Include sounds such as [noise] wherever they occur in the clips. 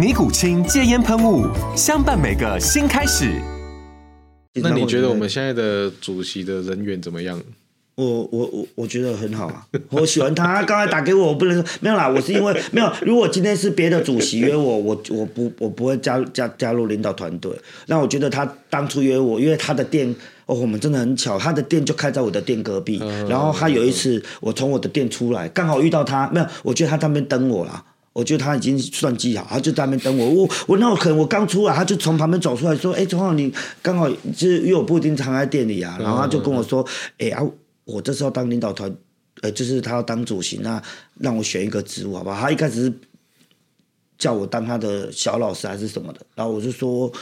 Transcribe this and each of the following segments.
尼古清戒烟喷雾，相伴每个新开始。那你觉得我们现在的主席的人缘怎么样？我我我我觉得很好啊，[laughs] 我喜欢他。刚才打给我，我不能说没有啦，我是因为 [laughs] 没有。如果今天是别的主席约我，我我不我不会加加加入领导团队。那我觉得他当初约我，因为他的店哦，我们真的很巧，他的店就开在我的店隔壁。然后他有一次我从我的店出来，刚好遇到他，没有，我觉得他在那边等我了。我觉得他已经算计好，他就在那边等我。我我那我可能我刚出来，他就从旁边走出来说：“哎，钟浩，你刚好就是因为我不一定常在店里啊。”然后他就跟我说：“哎啊，我这时候当领导团，呃，就是他要当主席，那让我选一个职务好不好？”他一开始是叫我当他的小老师还是什么的，然后我就说。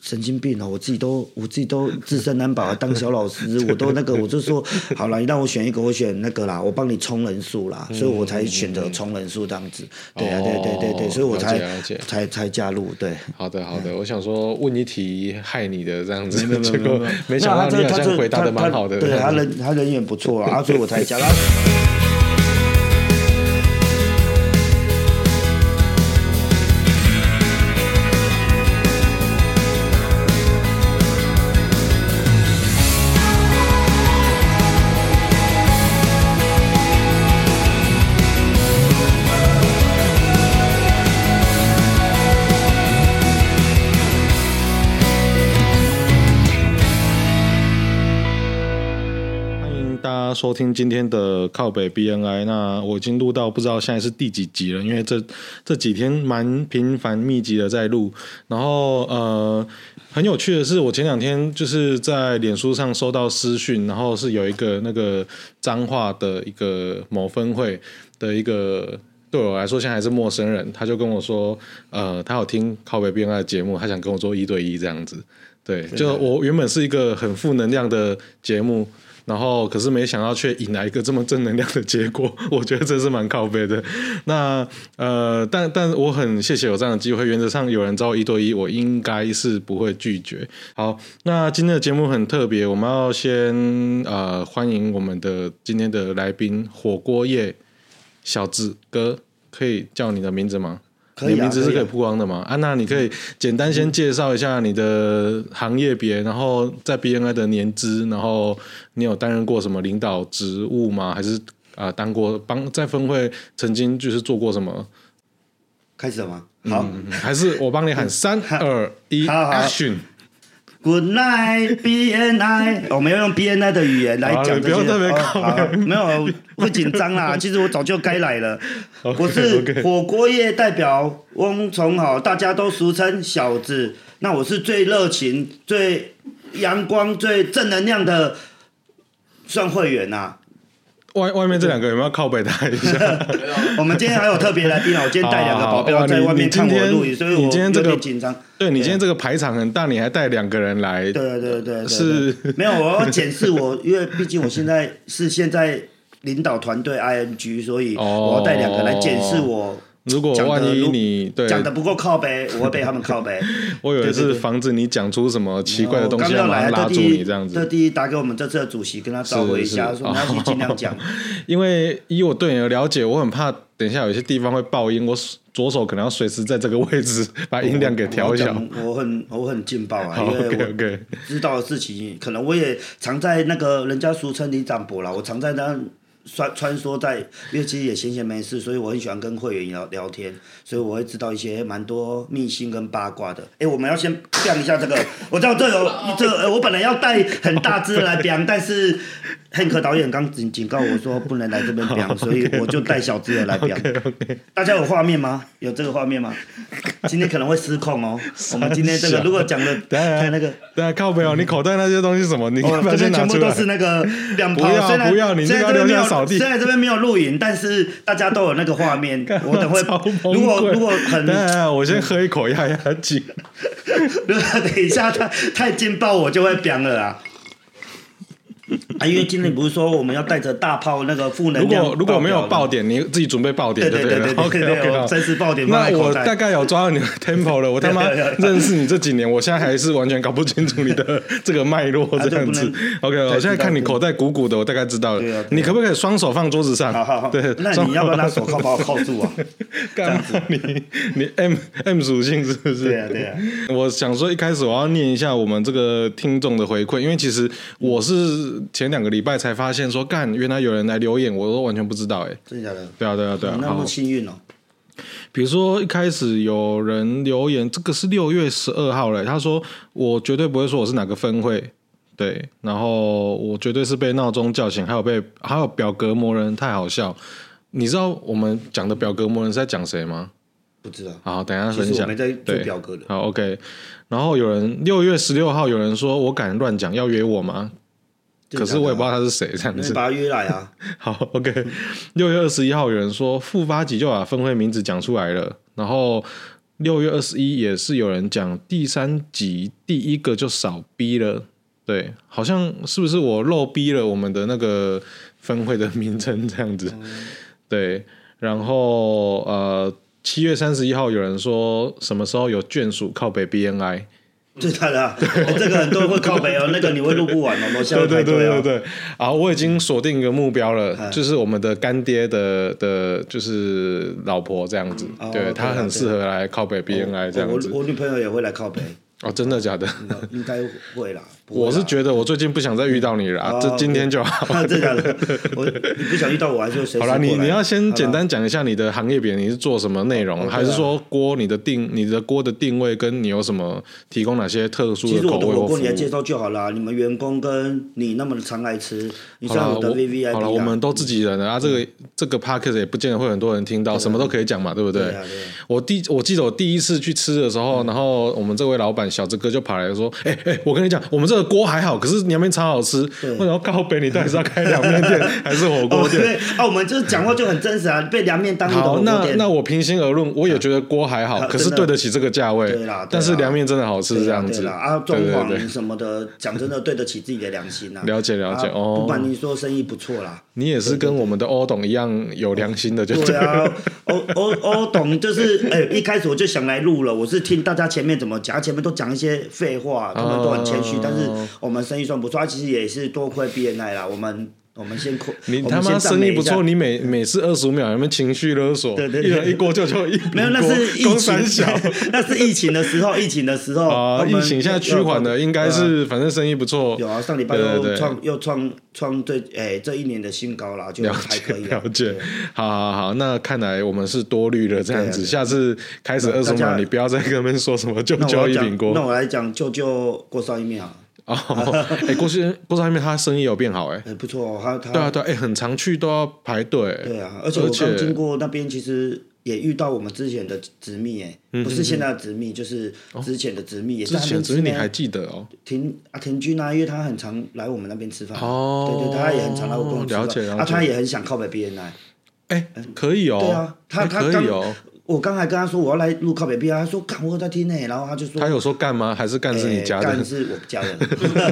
神经病啊！我自己都我自己都自身难保，当小老师 [laughs] 我都那个，我就说好了，你让我选一个，我选那个啦，我帮你充人数啦，所以我才选择充人数这样子。对啊，对对对对，所以我才才才加入。对，好的好的，我想说问一题害你的这样子，结果没想到你好像回答的蛮好的。对，他人他人缘不错啊，所以我才加入。[laughs] 收听今天的靠北 BNI，那我已经录到不知道现在是第几集了，因为这这几天蛮频繁密集的在录。然后呃，很有趣的是，我前两天就是在脸书上收到私讯，然后是有一个那个彰化的一个某分会的一个对我来说现在还是陌生人，他就跟我说，呃，他有听靠北 BNI 的节目，他想跟我做一对一这样子。对，就我原本是一个很负能量的节目。然后，可是没想到却引来一个这么正能量的结果，[laughs] 我觉得这是蛮靠背的。那呃，但但我很谢谢有这样的机会。原则上有人找我一对一，我应该是不会拒绝。好，那今天的节目很特别，我们要先呃欢迎我们的今天的来宾火锅业小子哥，可以叫你的名字吗？你名字是可以曝光的吗？安、娜啊啊、那你可以简单先介绍一下你的行业别，然后在 BNI 的年资，然后你有担任过什么领导职务吗？还是啊、呃，当过帮在分会曾经就是做过什么？开始了吗？好，嗯、还是我帮你喊三二一，Action！Good night, BNI。我们要用 BNI 的语言来讲这些。不要特别靠，没有，会紧张啦。[laughs] 其实我早就该来了。我是火锅业代表翁崇好，大家都俗称小子。那我是最热情、最阳光、最正能量的算会员呐。外外面这两个有没有靠北他一下？[laughs] 我们今天还有特别来宾，我今天带两个保镖在外面看我录影，所以我今天有点紧张。对，你今天这个排场很大，你还带两个人来？对对对对，是没有，我要检视我，因为毕竟我现在是现在领导团队 ING，所以我要带两个来检视我。如果万一你讲的不够靠背，我会被他们靠背。[laughs] 我以为是防止你讲出什么奇怪的东西，要来拉住你这样子。特地打给我们这次的主席，跟他召回一下，说他去尽量讲。[laughs] 因为以我对你的了解，我很怕等一下有些地方会爆音，我左手可能要随时在这个位置 [laughs] 把音量给调小。我很我很劲爆啊，因为我知道的事情，可能我也常在那个人家俗称里长伯啦，我常在那。穿穿梭在，因为其实也闲闲没事，所以我很喜欢跟会员聊聊天，所以我会知道一些蛮多秘辛跟八卦的。哎，我们要先讲一下这个，[laughs] 我知道这有这个，我本来要带很大只的来讲，[laughs] 但是。汉克导演刚警警告我说不能来这边表，[laughs] 所以我就带小只的来表。Okay, okay. 大家有画面吗？有这个画面吗？今天可能会失控哦。我们今天这个如果讲的太那个，对啊，靠北哦，你口袋那些东西什么？你这边全部都是那个两包。不要不要，你这边没有扫地。虽然这边没有录影，但是大家都有那个画面。[laughs] 我等会如果如果很，我先喝一口压压惊。[laughs] 如果等一下太太劲爆，我就会表了啦。啊，因为今天不是说我们要带着大炮那个负能量。如果如果没有爆点，你自己准备爆点，对对对，OK OK，真实爆点。那我大概有抓到你的 tempo 了。我他妈 [laughs] 认识你这几年，我现在还是完全搞不清楚你的 [laughs] 这个脉络这样子。OK，我现在看你口袋鼓鼓的，我大概知道了。你可不可以双手放桌子上？好好好。对，那你要不要拿手铐把我铐住啊？[laughs] 这样子，你你 M M 属性是不是？对啊对啊。我想说，一开始我要念一下我们这个听众的回馈，因为其实我是前两。两个礼拜才发现说，干，原来有人来留言，我都完全不知道哎，真的假的？对啊对啊对啊，那么幸运哦。比如说一开始有人留言，这个是六月十二号嘞，他说我绝对不会说我是哪个分会，对，然后我绝对是被闹钟叫醒，还有被还有表格魔人太好笑。你知道我们讲的表格魔人是在讲谁吗？不知道。好，等一下分享。没在做表格的。好，OK。然后有人六月十六号有人说我敢乱讲，要约我吗？可是我也不知道他是谁，这样子。把他约来啊！[laughs] 好，OK。六月二十一号有人说负八级就把分会名字讲出来了，然后六月二十一也是有人讲第三级第一个就少逼了，对，好像是不是我漏逼了我们的那个分会的名称这样子？对，然后呃，七月三十一号有人说什么时候有眷属靠北 BNI。最大的，这个很多人会靠北哦，[laughs] 那个你会录不完哦，楼下排队哦。对对对对，啊，我已经锁定一个目标了，就是我们的干爹的的，就是老婆这样子，对他很适合来靠北 BNI 这样子。我我女朋友也会来靠北。哦，真的假的？应该会啦。我是觉得我最近不想再遇到你了，这今天就好。[laughs] 真的假的？[laughs] 我你不想遇到我，还是谁？好了，你你要先简单讲一下你的行业别，你是做什么内容？还是说锅你的定你的锅的定位跟你有什么提供哪些特殊的口味？其实我的火锅你来介绍就好了。你们员工跟你那么常来吃，你像我的 VVIP 好了，我们都自己人啊，这个这个 Podcast 也不见得会很多人听到，什么都可以讲嘛，对不对？我第我记得我第一次去吃的时候，然后我们这位老板。小志哥就跑来说：“哎、欸、哎、欸，我跟你讲，我们这个锅还好，可是凉面超好吃。我想要告北？你到底是要开凉面店 [laughs] 还是火锅店？对啊，我们就是讲话就很真实啊，被凉面当好。那那我平心而论，我也觉得锅还好，可是对得起这个价位。对啦，但是凉面真的好吃，这样子啊，装潢什么的，讲真的对得起自己的良心啊。了解了解哦，不管你说生意不错啦，你也是跟我们的欧董一样有良心的，就对啊。欧欧欧董就是哎，一开始我就想来录了，我是听大家前面怎么讲，前面都讲一些废。话他们都很谦虚，但是我们生意算不错，其实也是多亏 BNI 啦。我们我们先亏，你他妈生意不错，你每每次二十五秒有没有情绪勒索？对对对，一锅就就一没有，那是 [laughs] 疫情，[laughs] 那是疫情的时候，疫情的时候 [laughs] 啊，疫情现在趋缓了，应该是反正生意不错。有啊，上礼拜又创又创创最哎这一年的新高啦，就还可以了解。好好好，那看来我们是多虑了这样子，下次开始二十五秒，你不要再跟他们说什么就就一饼锅。那我来讲，就就锅烧意面啊。哦，[laughs] 哎，过去过去那边他生意有变好哎，不错，他他对啊对，哎，很常去都要排队，对啊，而且我刚经过那边，其实也遇到我们之前的执秘哎，不是现在的执秘，就是之前的执秘，也是之前执秘，你还记得哦？田啊田军啊，因为他很常来我们那边吃饭，哦，对对，他也很常来我们了解啊，他也很想靠北 BNI，哎，可以哦，对啊，他他可以哦。我刚才跟他说我要来录靠北 BNI，他说干我在听呢，然后他就说他有说干吗？还是干是你家的？干是我家的。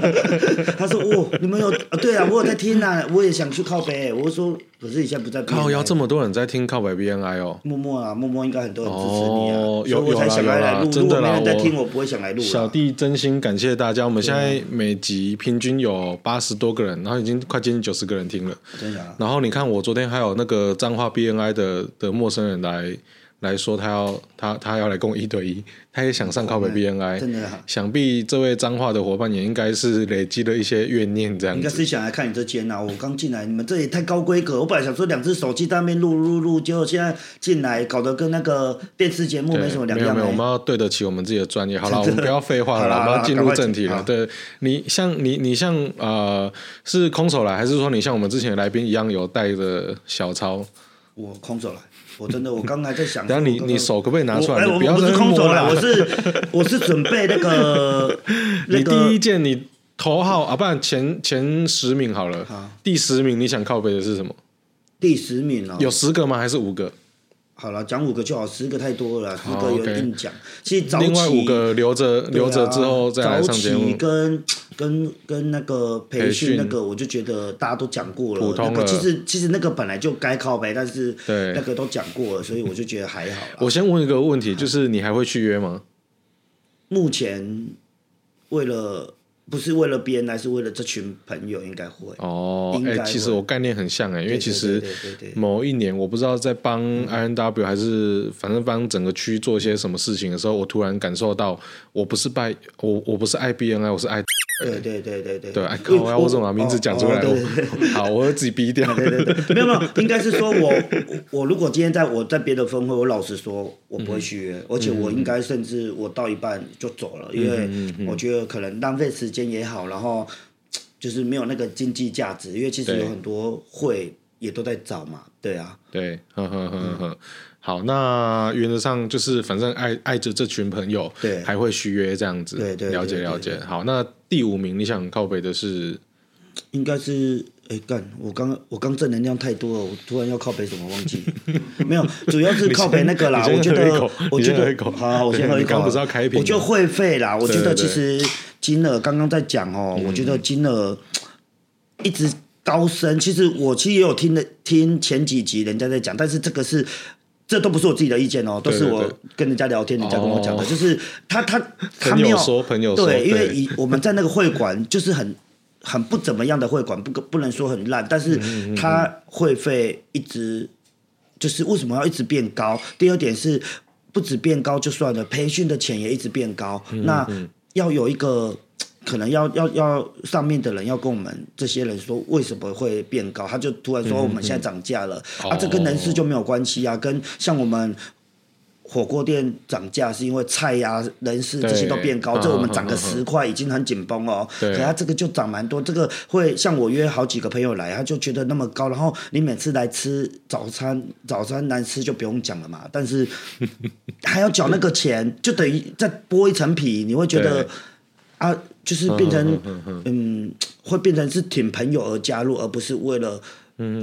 [laughs] 他说哦，你们有啊？对啊，我有在听啊，我也想去靠北。我说可是你现在不在。靠腰这么多人在听靠北 BNI 哦。默默啊，默默应该很多人支持你啊。有有啦有啦，真的啦。我在听，我不会想来录。小弟真心感谢大家，我们现在每集平均有八十多个人，然后已经快接近九十个人听了。真的。然后你看，我昨天还有那个彰化 BNI 的的陌生人来。来说他要他他要来跟我一对一，他也想上靠北 BNI，真的，想必这位彰化的伙伴也应该是累积了一些怨念，这样子。应该是想来看你这间啊！我刚进来，你们这也太高规格。我本来想说两只手机在那边录录录，结果现在进来搞得跟那个电视节目没什么两样。没有没有，我们要对得起我们自己的专业。好了，我们不要废话了，我们要进入正题了。对你像你你像呃是空手来，还是说你像我们之前的来宾一样有带着小抄？我空手来。我真的，我刚才在想，然后你你手可不可以拿出来？我不是空手来，我是我是准备那个。[laughs] 你第一件你头号啊，不然前前十名好了。第十名你想靠背的是什么？第十名哦，有十个吗？还是五个？好了，讲五个就好，十个太多了，十个有点硬讲。其实早另外五个留着留着之后再来上节目。跟跟跟那个培训那个，我就觉得大家都讲过了。那个其实其实那个本来就该靠呗，但是那个都讲过了，所以我就觉得还好。我先问一个问题，就是你还会续约吗？目前为了。不是为了别人，还是为了这群朋友，应该会哦。哎，其实我概念很像哎，因为其实某一年我不知道在帮 INW 还是反正帮整个区做一些什么事情的时候，我突然感受到，我不是拜我，我不是爱 BNI，我是爱。对对对对对。对，哎，靠，我怎么把名字讲出来？[laughs] 好，我要自己逼掉。对对对，没有没有，应该是说我我如果今天在我在别的分会，我老实说，我不会续约，而且我应该甚至我到一半就走了，因为我觉得可能浪费时间。也好，然后就是没有那个经济价值，因为其实有很多会也都在找嘛，对啊，对，呵呵呵呵，好，那原则上就是反正爱爱着这群朋友，对，还会续约这样子，对对，了解了解。好，那第五名你想靠北的是，应该是哎干，我刚我刚正能量太多了，我突然要靠北什么忘记，没有，主要是靠北那个啦，我觉得我觉得好，我先喝一口，[laughs] 不是要开瓶，我就会费啦，我觉得其实。金额刚刚在讲哦，嗯、我觉得金额一直高升。其实我其实也有听的，听前几集人家在讲，但是这个是这都不是我自己的意见哦，都是我跟人家聊天，人家跟我讲的，就是他他他没有说朋友说对，因为以我们在那个会馆就是很很不怎么样的会馆，不不能说很烂，但是他会费一直就是为什么要一直变高？第二点是不止变高就算了，培训的钱也一直变高，那。要有一个可能要要要上面的人要跟我们这些人说为什么会变高，他就突然说我们现在涨价了，嗯嗯、啊，这跟人事就没有关系啊，跟像我们火锅店涨价是因为菜呀、啊、人事这些都变高，对这我们涨个十块已经很紧绷哦，可他这个就涨蛮多，这个会像我约好几个朋友来，他就觉得那么高，然后你每次来吃早餐，早餐难吃就不用讲了嘛，但是 [laughs] 还要缴那个钱，就等于再剥一层皮，你会觉得。啊，就是变成，嗯，会变成是挺朋友而加入，而不是为了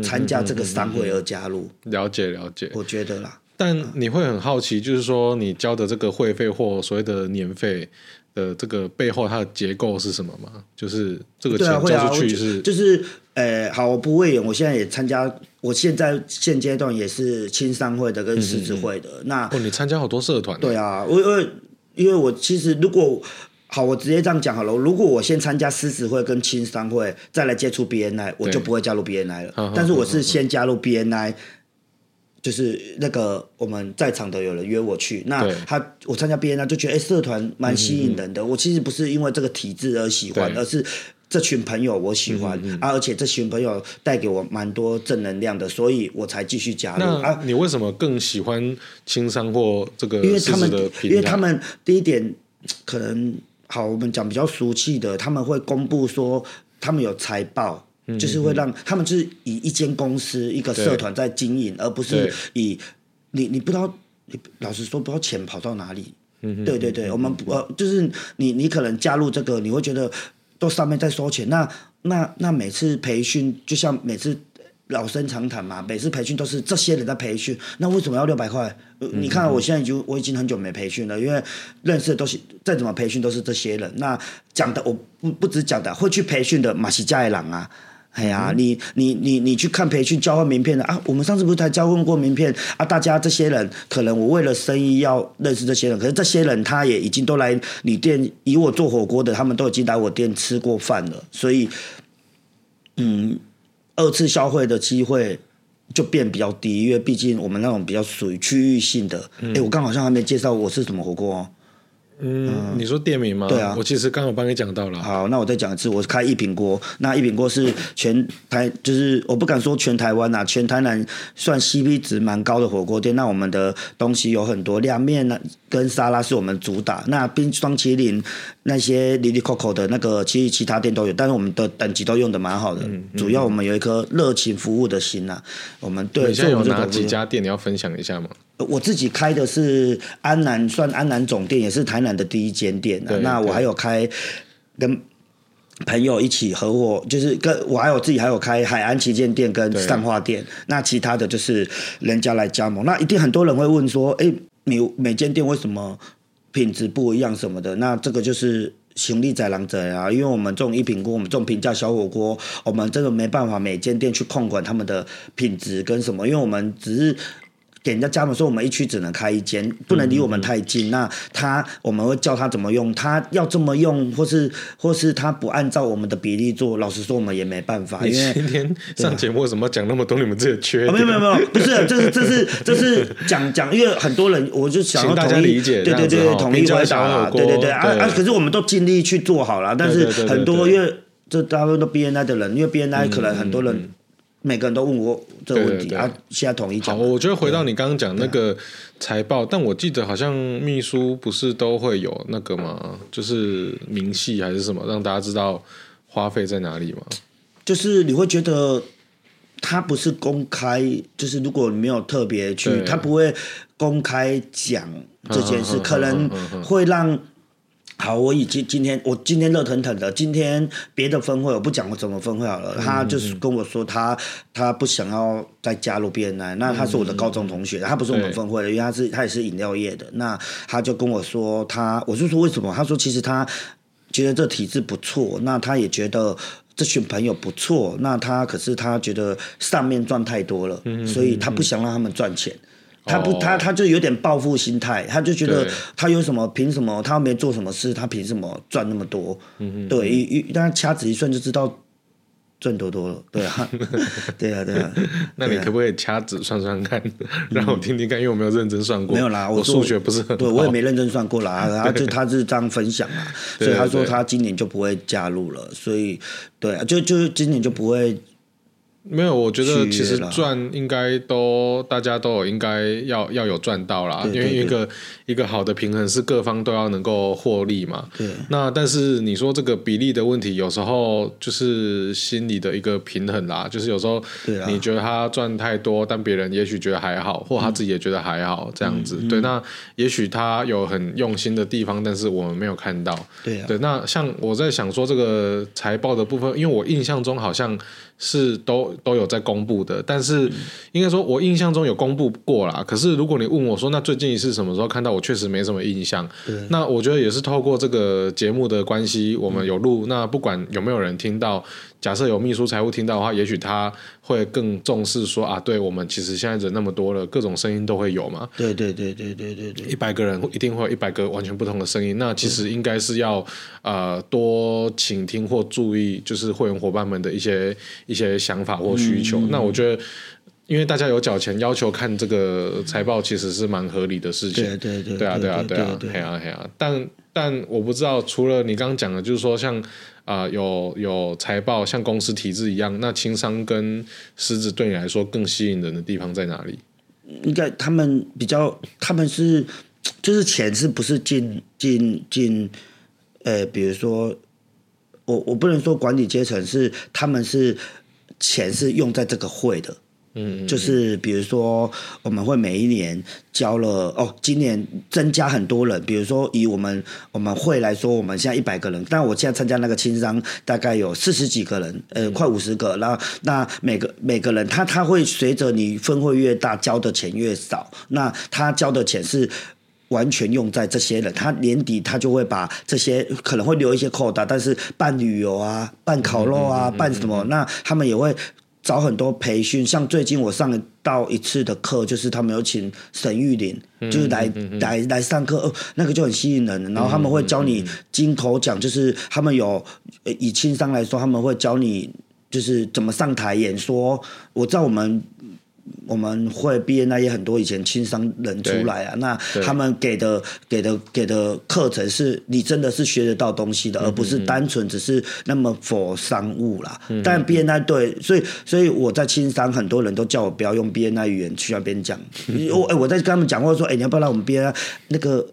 参加这个商会而加入。了解了解，我觉得啦。但你会很好奇，就是说你交的这个会费或所谓的年费的这个背后，它的结构是什么吗？就是这个钱交出去是，就是，呃，好，我不会演，我现在也参加，我现在现阶段也是青商会的跟狮子会的。那哦，你参加好多社团。对啊，我因为因为我其实如果。好，我直接这样讲好了。如果我先参加狮子会跟青商会，再来接触 BNI，我就不会加入 BNI 了。但是我是先加入 BNI，就是那个我们在场的有人约我去，那他我参加 BNI 就觉得哎、欸，社团蛮吸引人的。我其实不是因为这个体制而喜欢，而是这群朋友我喜欢，嗯嗯嗯啊，而且这群朋友带给我蛮多正能量的，所以我才继续加入。啊，你为什么更喜欢轻商或这个？因为他们，因为他们第一点可能。好，我们讲比较俗气的，他们会公布说他们有财报，嗯、就是会让他们就是以一间公司一个社团在经营，而不是以你你不知道，你老实说不知道钱跑到哪里。对对对，我们呃就是你你可能加入这个，你会觉得都上面在收钱，那那那每次培训就像每次。老生常谈嘛，每次培训都是这些人在培训，那为什么要六百块？嗯、你看我现在已经我已经很久没培训了，因为认识的都是再怎么培训都是这些人。那讲的我不不止讲的会去培训的马西加野郎啊，哎呀，嗯、你你你你去看培训交换名片的啊，我们上次不是才交换过名片啊？大家这些人可能我为了生意要认识这些人，可是这些人他也已经都来你店，以我做火锅的，他们都已经来我店吃过饭了，所以嗯。二次消费的机会就变比较低，因为毕竟我们那种比较属于区域性的。哎、嗯，我刚好像还没介绍我是什么火锅哦。嗯，你说店名吗？对啊，我其实刚好帮你讲到了。好，那我再讲一次，我是开一品锅，那一品锅是全台，就是我不敢说全台湾呐，全台南算 CP 值蛮高的火锅店。那我们的东西有很多，凉面呢跟沙拉是我们主打。那冰霜淇淋那些里里扣扣的那个，其实其他店都有，但是我们的等级都用的蛮好的。嗯嗯、主要我们有一颗热情服务的心呐、啊。我们对，现在有哪几家店你要分享一下吗？我自己开的是安南，算安南总店，也是台南的第一间店。那我还有开跟朋友一起合伙，就是跟我还有自己还有开海安旗舰店跟散化店。那其他的就是人家来加盟。那一定很多人会问说，哎、欸，你每间店为什么品质不一样什么的？那这个就是行李宰狼者啊，因为我们这种一品锅，我们这种平价小火锅，我们真的没办法每间店去控管他们的品质跟什么，因为我们只是。给人家加盟说，我们一区只能开一间，不能离我们太近。嗯、那他我们会教他怎么用，他要这么用，或是或是他不按照我们的比例做，老实说我们也没办法。因为今天上节目为什么讲那么多你们这个缺点？没有没有没有，不是，这是这是这是讲讲，因为很多人我就想要统一，对对对，统一回答，对对对啊啊！可是我们都尽力去做好了，但是很多因为这大部分都 BNI 的人，因为 BNI 可能很多人。每个人都问过这个问题，对对对啊，现在统一讲。好，我觉得回到你刚刚讲那个财报，但我记得好像秘书不是都会有那个吗？就是明细还是什么，让大家知道花费在哪里吗？就是你会觉得他不是公开，就是如果你没有特别去，他不会公开讲这件事，[laughs] 可能会让。好，我已经今天我今天热腾腾的，今天别的分会我不讲我怎么分会好了。他就是跟我说他他不想要再加入 BNI，那他是我的高中同学，他不是我们分会的，因为他是他也是饮料业的。那他就跟我说他，我就说为什么？他说其实他觉得这体制不错，那他也觉得这群朋友不错，那他可是他觉得上面赚太多了，所以他不想让他们赚钱。他不，他他就有点报复心态，他就觉得他有什么凭什么，他没做什么事，他凭什么赚那么多？对，一一但掐指一算就知道赚多多了，对啊，[laughs] 对啊，对啊。那你可不可以掐指算算看，让我听听看？因为我没有认真算过，没有啦，我数学不是很，对，我也没认真算过啦。[laughs] 然后就他是这样分享嘛，所以他说他今年就不会加入了，所以对啊，就就今年就不会。没有，我觉得其实赚应该都大家都有应该要要有赚到啦，因为一个一个好的平衡是各方都要能够获利嘛。对。那但是你说这个比例的问题，有时候就是心理的一个平衡啦，就是有时候你觉得他赚太多，但别人也许觉得还好，或他自己也觉得还好这样子。嗯、对，那也许他有很用心的地方，但是我们没有看到。对、啊、对，那像我在想说这个财报的部分，因为我印象中好像。是都都有在公布的，但是应该说，我印象中有公布过啦。可是如果你问我说，那最近一次什么时候看到？我确实没什么印象。那我觉得也是透过这个节目的关系，我们有录。那不管有没有人听到。假设有秘书财务听到的话，也许他会更重视说啊，对我们其实现在人那么多了，各种声音都会有嘛。对对对对对对对，一百个人一定会有一百个完全不同的声音。那其实应该是要呃多倾听或注意，就是会员伙伴们的一些一些想法或需求。嗯、那我觉得，因为大家有缴钱，要求看这个财报，其实是蛮合理的事情。对对对，对啊对啊对啊，对啊对啊。但但我不知道，除了你刚刚讲的，就是说像。啊、有有财报像公司体制一样，那轻商跟狮子对你来说更吸引人的地方在哪里？应该他们比较，他们是就是钱是不是进进进？呃，比如说我我不能说管理阶层是，他们是钱是用在这个会的。嗯，就是比如说，我们会每一年交了哦，今年增加很多人。比如说，以我们我们会来说，我们现在一百个人，但我现在参加那个轻商大概有四十几个人，呃，快五十个。然后那每个每个人，他他会随着你分会越大，交的钱越少。那他交的钱是完全用在这些人，他年底他就会把这些可能会留一些扣打，但是办旅游啊，办烤肉啊，办什么，那他们也会。找很多培训，像最近我上到一次的课，就是他们有请沈玉林，就是来、来来上课，哦，那个就很吸引人。然后他们会教你金口讲，就是他们有以轻商来说，他们会教你就是怎么上台演说。我知道我们我们会 BNI 也很多以前轻商人出来啊，那他们给的给的给的课程是你真的是学得到东西的，而不是单纯只是那么 for 商务啦。嗯、但 BNI 对，所以所以我在轻商很多人都叫我不要用 BNI 语言去那边讲，我哎我在跟他们讲话说，哎你要不要来我们 BNI 那个。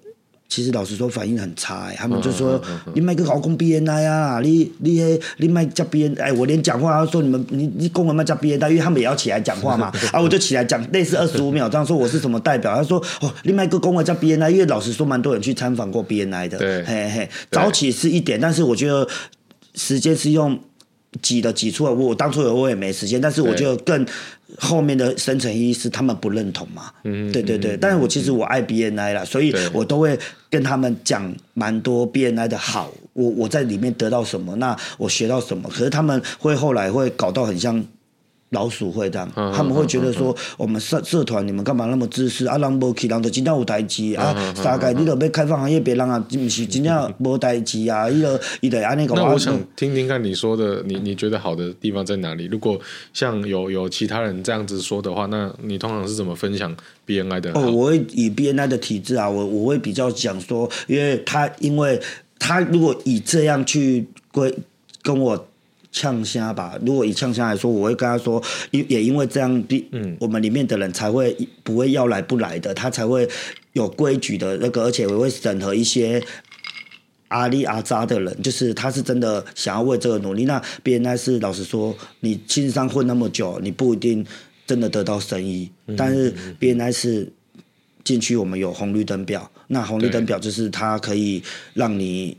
其实老实说，反应很差哎，他们就说你卖个搞公 BNI 啊，你你你卖加 BNI，哎，我连讲话，他说你们你你公文卖加 BNI，因为他们也要起来讲话嘛，[laughs] 啊，我就起来讲，类似二十五秒这样说我是什么代表，他说哦，你卖个公文加 BNI，因为老实说，蛮多人去参访过 BNI 的，对，嘿嘿，早起是一点，但是我觉得时间是用挤的挤出来，我当初我也没时间，但是我觉得更。后面的深层意义是他们不认同嘛？嗯，对对对。但是我其实我爱 BNI 啦，所以我都会跟他们讲蛮多 BNI 的好，我我在里面得到什么，那我学到什么。可是他们会后来会搞到很像。老鼠会这样，他们会觉得说，我们社社团你们干嘛那么自私啊？让无去，人就真正有代志啊！大概你都要开放行业，别人啊，不是真正无代志啊！伊个伊个安尼个。那我想听听看你说的，你你觉得好的地方在哪里？如果像有有其他人这样子说的话，那你通常是怎么分享 BNI 的？哦，我会以 BNI 的体制啊，我我会比较讲说，因为他因为他如果以这样去归跟我。呛虾吧，如果以呛虾来说，我会跟他说，因也因为这样，嗯，我们里面的人才会不会要来不来的，他才会有规矩的那个，而且我会审核一些阿里阿扎的人，就是他是真的想要为这个努力。那 BNI 是老实说，你经商混那么久，你不一定真的得到生意，嗯、但是 BNI 是进去我们有红绿灯表，那红绿灯表就是它可以让你，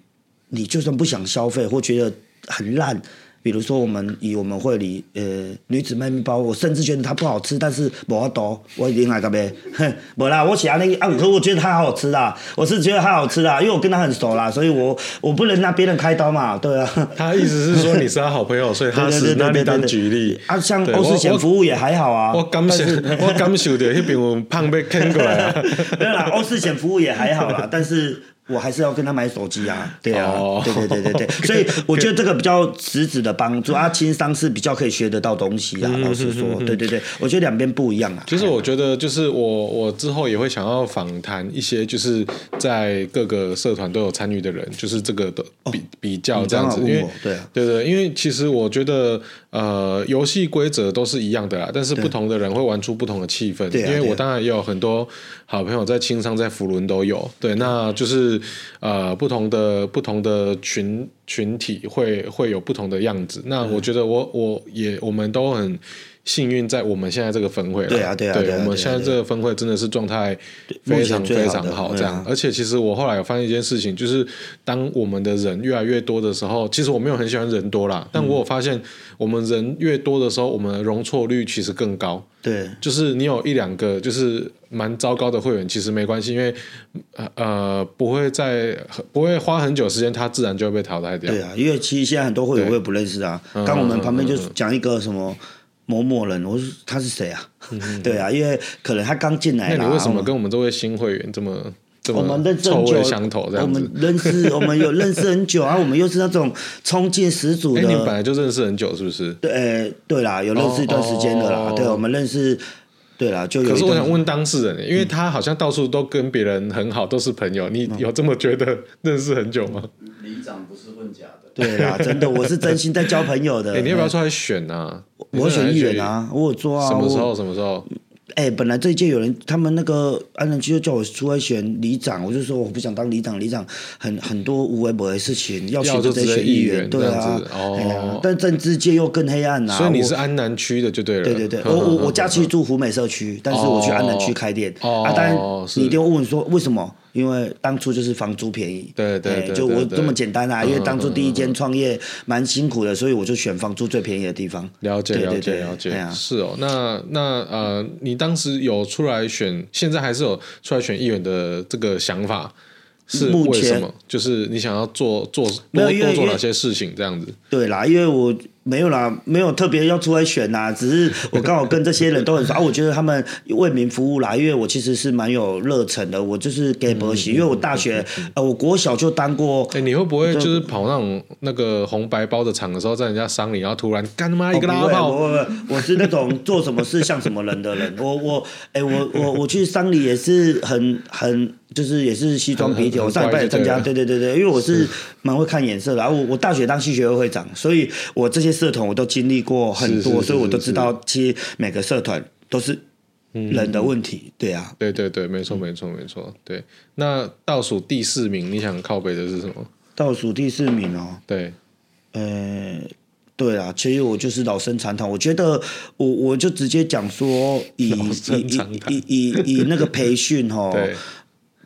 你就算不想消费或觉得很烂。比如说，我们以我们会里呃女子卖面包，我甚至觉得它不好吃，但是无法度，我另外个呗，哼，无啦，我喜欢那个啊，可我觉得它好好吃啦，我是觉得它好吃啦，因为我跟他很熟啦，所以我我不能拿别人开刀嘛，对啊。[laughs] 他意思是说你是他好朋友，[laughs] 所以他是拿你当举例啊。像欧式咸服务也还好啊。我感受 [laughs] 我感受到那边胖被坑过来啊。没有啦，欧式咸服务也还好啦，但是。我还是要跟他买手机啊，对啊，oh. 对对对对对，[laughs] 所以我觉得这个比较实质的帮助啊，青商是比较可以学得到东西啊，老实说，对对对，我觉得两边不一样啊。其实我觉得，就是我我之后也会想要访谈一些，就是在各个社团都有参与的人，就是这个的比比较这样子，因为对对对，因为其实我觉得呃，游戏规则都是一样的啦，但是不同的人会玩出不同的气氛，因为我当然也有很多好朋友在青商在福伦都有，对，那就是。呃，不同的不同的群群体会会有不同的样子。那我觉得我我也我们都很幸运，在我们现在这个分会了。对啊，对啊，对，我们现在这个分会真的是状态非常非常好。这样，而且其实我后来有发现一件事情，就是当我们的人越来越多的时候，其实我没有很喜欢人多啦，但我有发现我们人越多的时候，我们的容错率其实更高。对，就是你有一两个就是蛮糟糕的会员，其实没关系，因为呃不会在不会花很久时间，他自然就会被淘汰掉。对啊，因为其实现在很多会员我也不认识啊。刚我们旁边就讲一个什么某某人，我说他是谁啊？对啊，因为可能他刚进来。那你为什么跟我们这位新会员这么？我们认识很久，我们认识，[laughs] 我们有认识很久啊。我们又是那种冲劲十足的。哎，你本来就认识很久，是不是？对，对啦，有认识一段时间的啦。对，我们认识，对啦，就有。可是我想问当事人，因为他好像到处都跟别人很好，都是朋友。你有这么觉得认识很久吗？里长不是混假的。对啦，[laughs] 真的，我是真心在交朋友的。哎，[laughs] 你要不要出来选啊？我选议员啊，我有做啊。什么时候？什么时候？哎、欸，本来这一届有人，他们那个安南区就叫我出来选里长，我就说我不想当里长，里长很很多无为不为的事情，要选就得选议员，对啊，但政治界又更黑暗呐、啊。所以你是安南区的就对了。对对对，[laughs] 我我我家其实住湖美社区，但是我去安南区开店、哦、啊，当然你一定会问说为什么？因为当初就是房租便宜，对对对，就我这么简单啊。因为当初第一间创业蛮辛苦的，所以我就选房租最便宜的地方。了解了解了解，是哦。那那呃，你当时有出来选，现在还是有出来选议员的这个想法，是为什么？就是你想要做做多多做哪些事情这样子？对啦，因为我没有啦，没有特别要出来选呐，只是我刚好跟这些人都很熟 [laughs] 啊。我觉得他们为民服务啦，因为我其实是蛮有热忱的。我就是给博喜，因为我大学呃，我国小就当过。哎，你会不会就是跑那种那个红白包的场的时候，在人家丧礼，然后突然干他妈一个拉炮？不会，不会，我是那种做什么事像什么人的人。我我哎，我我我去丧礼也是很很。就是也是西装笔挺，[laughs] 我上礼拜也参加，对对对对，因为我是蛮会看颜色的，然后我我大学当系学会会长，所以我这些社团我都经历过很多，所以我都知道，其实每个社团都是人的问题，对啊，对对对，没错没错没错，对。那倒数第四名，你想靠北的是什么？倒数第四名哦，对，呃，对啊，其实我就是老生常谈，我觉得我我就直接讲说，以以以以以那个培训哦。[laughs]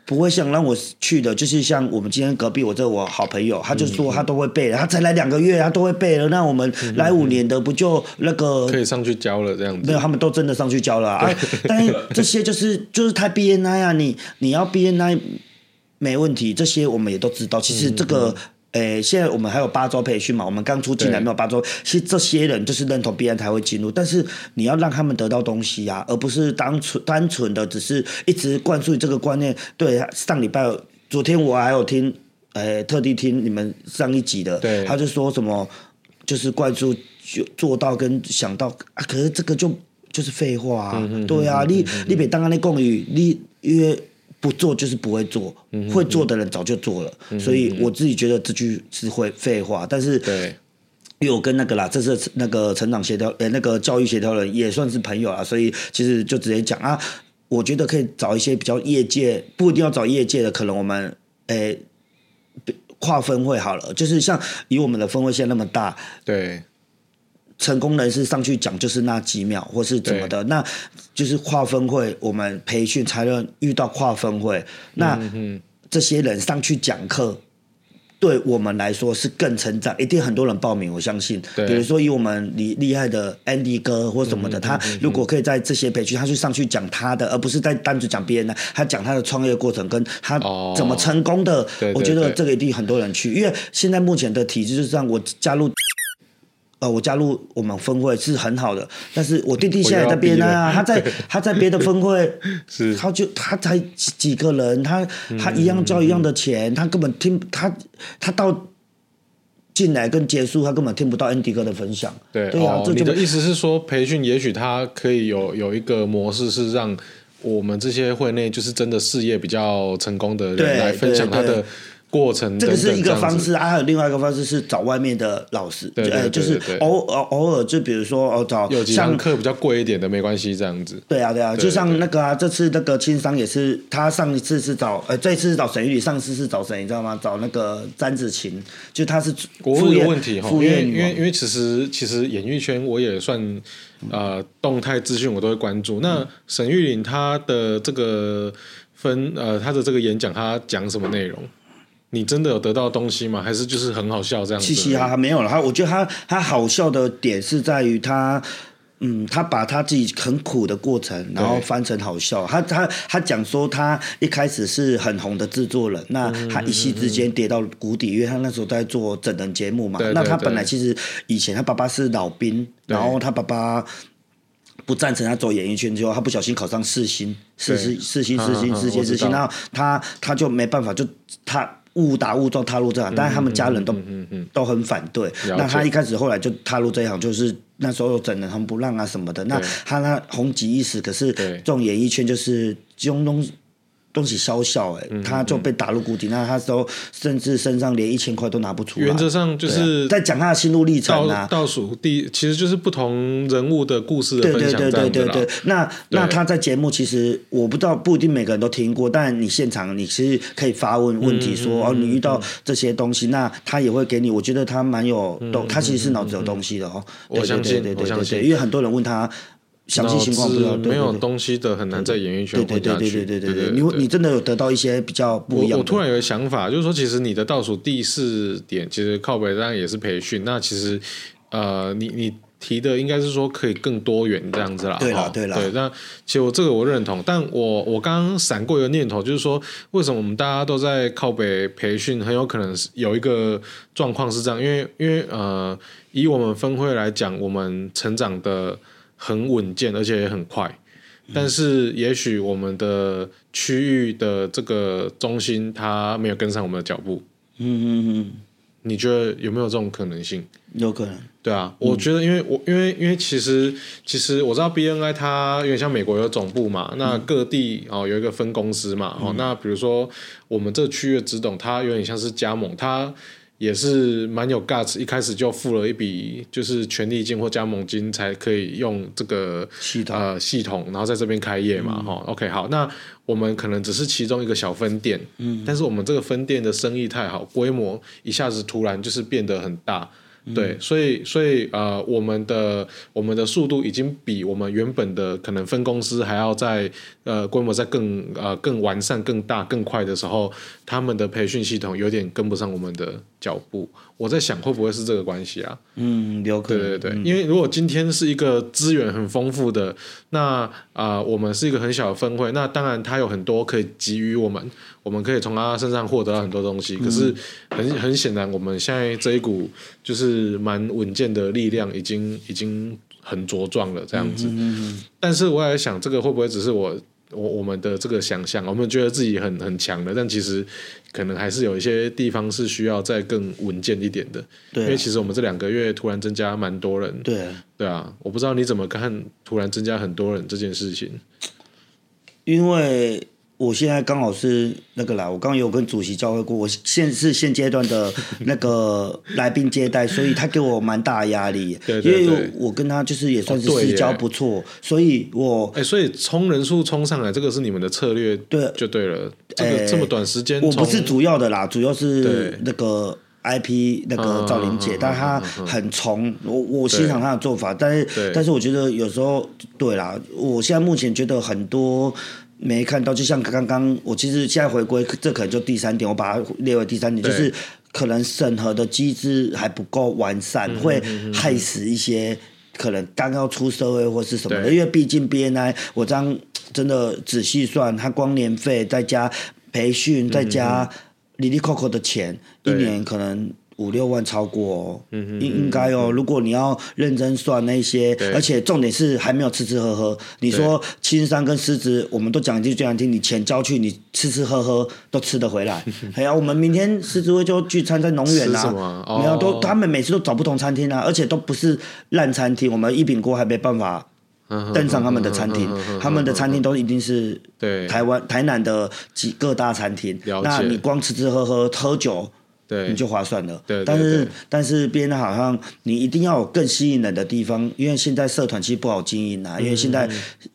不会像让我去的，就是像我们今天隔壁我这我好朋友，他就说他都会背了，他才来两个月，他都会背了。那我们来五年的不就那个 [laughs] 可以上去教了这样子？没有，他们都真的上去教了啊！[laughs] 但是这些就是就是太 BNI 啊，你你要 BNI 没问题，这些我们也都知道。其实这个。诶，现在我们还有八周培训嘛？我们刚出进来没有八周，其实这些人就是认同 BNI 才会进入，但是你要让他们得到东西啊，而不是单纯单纯的只是一直灌输这个观念。对，上礼拜昨天我还有听，诶，特地听你们上一集的，对，他就说什么就是灌输就做到跟想到啊，可是这个就就是废话啊，嗯、对啊，嗯、你、嗯、你别当那共语，你因为。不做就是不会做，会做的人早就做了，所以我自己觉得这句是会废话。但是，对，因为我跟那个啦，这是那个成长协调，呃，那个教育协调人也算是朋友啊，所以其实就直接讲啊，我觉得可以找一些比较业界，不一定要找业界的，可能我们诶跨分会好了，就是像以我们的分会线那么大，对。成功人士上去讲就是那几秒，或是怎么的，那就是跨分会，我们培训才能遇到跨分会。那这些人上去讲课，对我们来说是更成长，一定很多人报名，我相信。比如说以我们厉厉害的 Andy 哥或什么的，他如果可以在这些培训，他去上去讲他的，而不是在单独讲别人的，他讲他的创业过程跟他怎么成功的，我觉得这个一定很多人去，因为现在目前的体制就是让我加入。呃，我加入我们分会是很好的，但是我弟弟现在在别啊，他在 [laughs] 他在别的分会，是他就他才几几个人，他他一样交一样的钱，嗯、他根本听他他到进来跟结束，他根本听不到 Andy 哥的分享。对，对啊，哦、你的意思是说，培训也许他可以有有一个模式，是让我们这些会内就是真的事业比较成功的人来分享他的。过程这个是一个方式啊，还有另外一个方式是找外面的老师，对，就是偶偶偶尔就比如说哦找有几堂课比较贵一点的没关系，这样子。对啊对啊，就像那个啊，这次那个青商也是，他上一次是找呃这次是找沈玉里，上次是找谁你知道吗？找那个詹子晴，就他是国务的问题哈，因为因为因为其实其实演艺圈我也算呃动态资讯我都会关注。那沈玉琳他的这个分呃他的这个演讲他讲什么内容？你真的有得到东西吗？还是就是很好笑这样子？嘻嘻哈哈没有了。他我觉得他他好笑的点是在于他，嗯，他把他自己很苦的过程，然后翻成好笑。他他他讲说他一开始是很红的制作人，那他一夕之间跌到谷底，因为他那时候在做整人节目嘛。那他本来其实以前他爸爸是老兵，然后他爸爸不赞成他走演艺圈，之后他不小心考上四星，四星四星四星四星四星，然后他他就没办法，就他。误打误撞踏入这行，但是他们家人都、都很反对。那他一开始后来就踏入这一行，就是那时候整人很不让啊什么的。那他那红极一时，可是这种演艺圈就是中东。东西烧笑哎，他就被打入谷底，那他都甚至身上连一千块都拿不出来。原则上就是在讲他的心路历程啊。倒数第，其实就是不同人物的故事的分享。对对对对对对。那那他在节目其实我不知道，不一定每个人都听过，但你现场你其实可以发问问题，说哦，你遇到这些东西，那他也会给你。我觉得他蛮有东，他其实是脑子有东西的哦。我相信，我相信，因为很多人问他。详细情况不知道，没有东西的很难在演艺圈混下去。对对对对对对，你你真的有得到一些比较不一样。我突然有个想法，就是说，其实你的倒数第四点，其实靠北当然也是培训。那其实，呃，你你提的应该是说可以更多元这样子啦。对啦，对啦。对，那其实我这个我认同，但我我刚刚闪过一个念头，就是说为什么我们大家都在靠北培训，很有可能是有一个状况是这样，因为因为呃，以我们分会来讲，我们成长的很稳健，而且也很快。但是，也许我们的区域的这个中心，它没有跟上我们的脚步。嗯嗯嗯，你觉得有没有这种可能性？有可能。对啊，我觉得，因为我因为因为其实其实我知道 BNI 它有点像美国有总部嘛，那各地哦有一个分公司嘛，哦，那比如说我们这个区域的直董，它有点像是加盟，它。也是蛮有 guts，一开始就付了一笔就是权利金或加盟金，才可以用这个系统呃系统，然后在这边开业嘛，哈、嗯。OK，好，那我们可能只是其中一个小分店，嗯，但是我们这个分店的生意太好，规模一下子突然就是变得很大。对，所以所以呃，我们的我们的速度已经比我们原本的可能分公司还要在呃规模在更呃更完善、更大、更快的时候，他们的培训系统有点跟不上我们的脚步。我在想会不会是这个关系啊？嗯，有可能。对对对，因为如果今天是一个资源很丰富的，那啊、呃，我们是一个很小的分会，那当然它有很多可以给予我们，我们可以从他身上获得到很多东西。可是很很显然，我们现在这一股就是蛮稳健的力量，已经已经很茁壮了这样子。嗯、但是我也想，这个会不会只是我？我我们的这个想象，我们觉得自己很很强的，但其实可能还是有一些地方是需要再更稳健一点的。对、啊，因为其实我们这两个月突然增加蛮多人。对、啊，对啊，我不知道你怎么看突然增加很多人这件事情。因为。我现在刚好是那个啦，我刚刚有跟主席交流过，我现是现阶段的那个 [laughs] 来宾接待，所以他给我蛮大的压力，对对对，因为我跟他就是也算是私交不错，哦、所以我哎、欸，所以冲人数冲上来，这个是你们的策略，对，就对了。这个这么短时间，我不是主要的啦，主要是那个 IP 那个赵玲姐，但她很冲，我我欣赏她的做法，但是但是我觉得有时候对啦，我现在目前觉得很多。没看到，就像刚刚我其实现在回归，这可能就第三点，我把它列为第三点，就是可能审核的机制还不够完善，会害死一些可能刚要出社会或是什么的。因为毕竟 BNI，我这样真的仔细算，他光年费再加培训再加哩哩扣扣的钱，一年可能。五六万超过哦，应应该哦。如果你要认真算那些，而且重点是还没有吃吃喝喝。你说青山跟狮子，我们都讲一句最难听，你钱交去，你吃吃喝喝都吃得回来。[laughs] 哎呀，我们明天狮子会就聚餐在农园啊，没有都他们每次都找不同餐厅啊，而且都不是烂餐厅。我们一品锅还没办法登上他们的餐厅，他们的餐厅都一定是台湾台南的几各大餐厅。那你光吃吃喝喝喝酒。对，你就划算了。对，对，对，但是但是变得好像你一定要有更吸引人的地方，因为现在社团其实不好经营啊，因为现在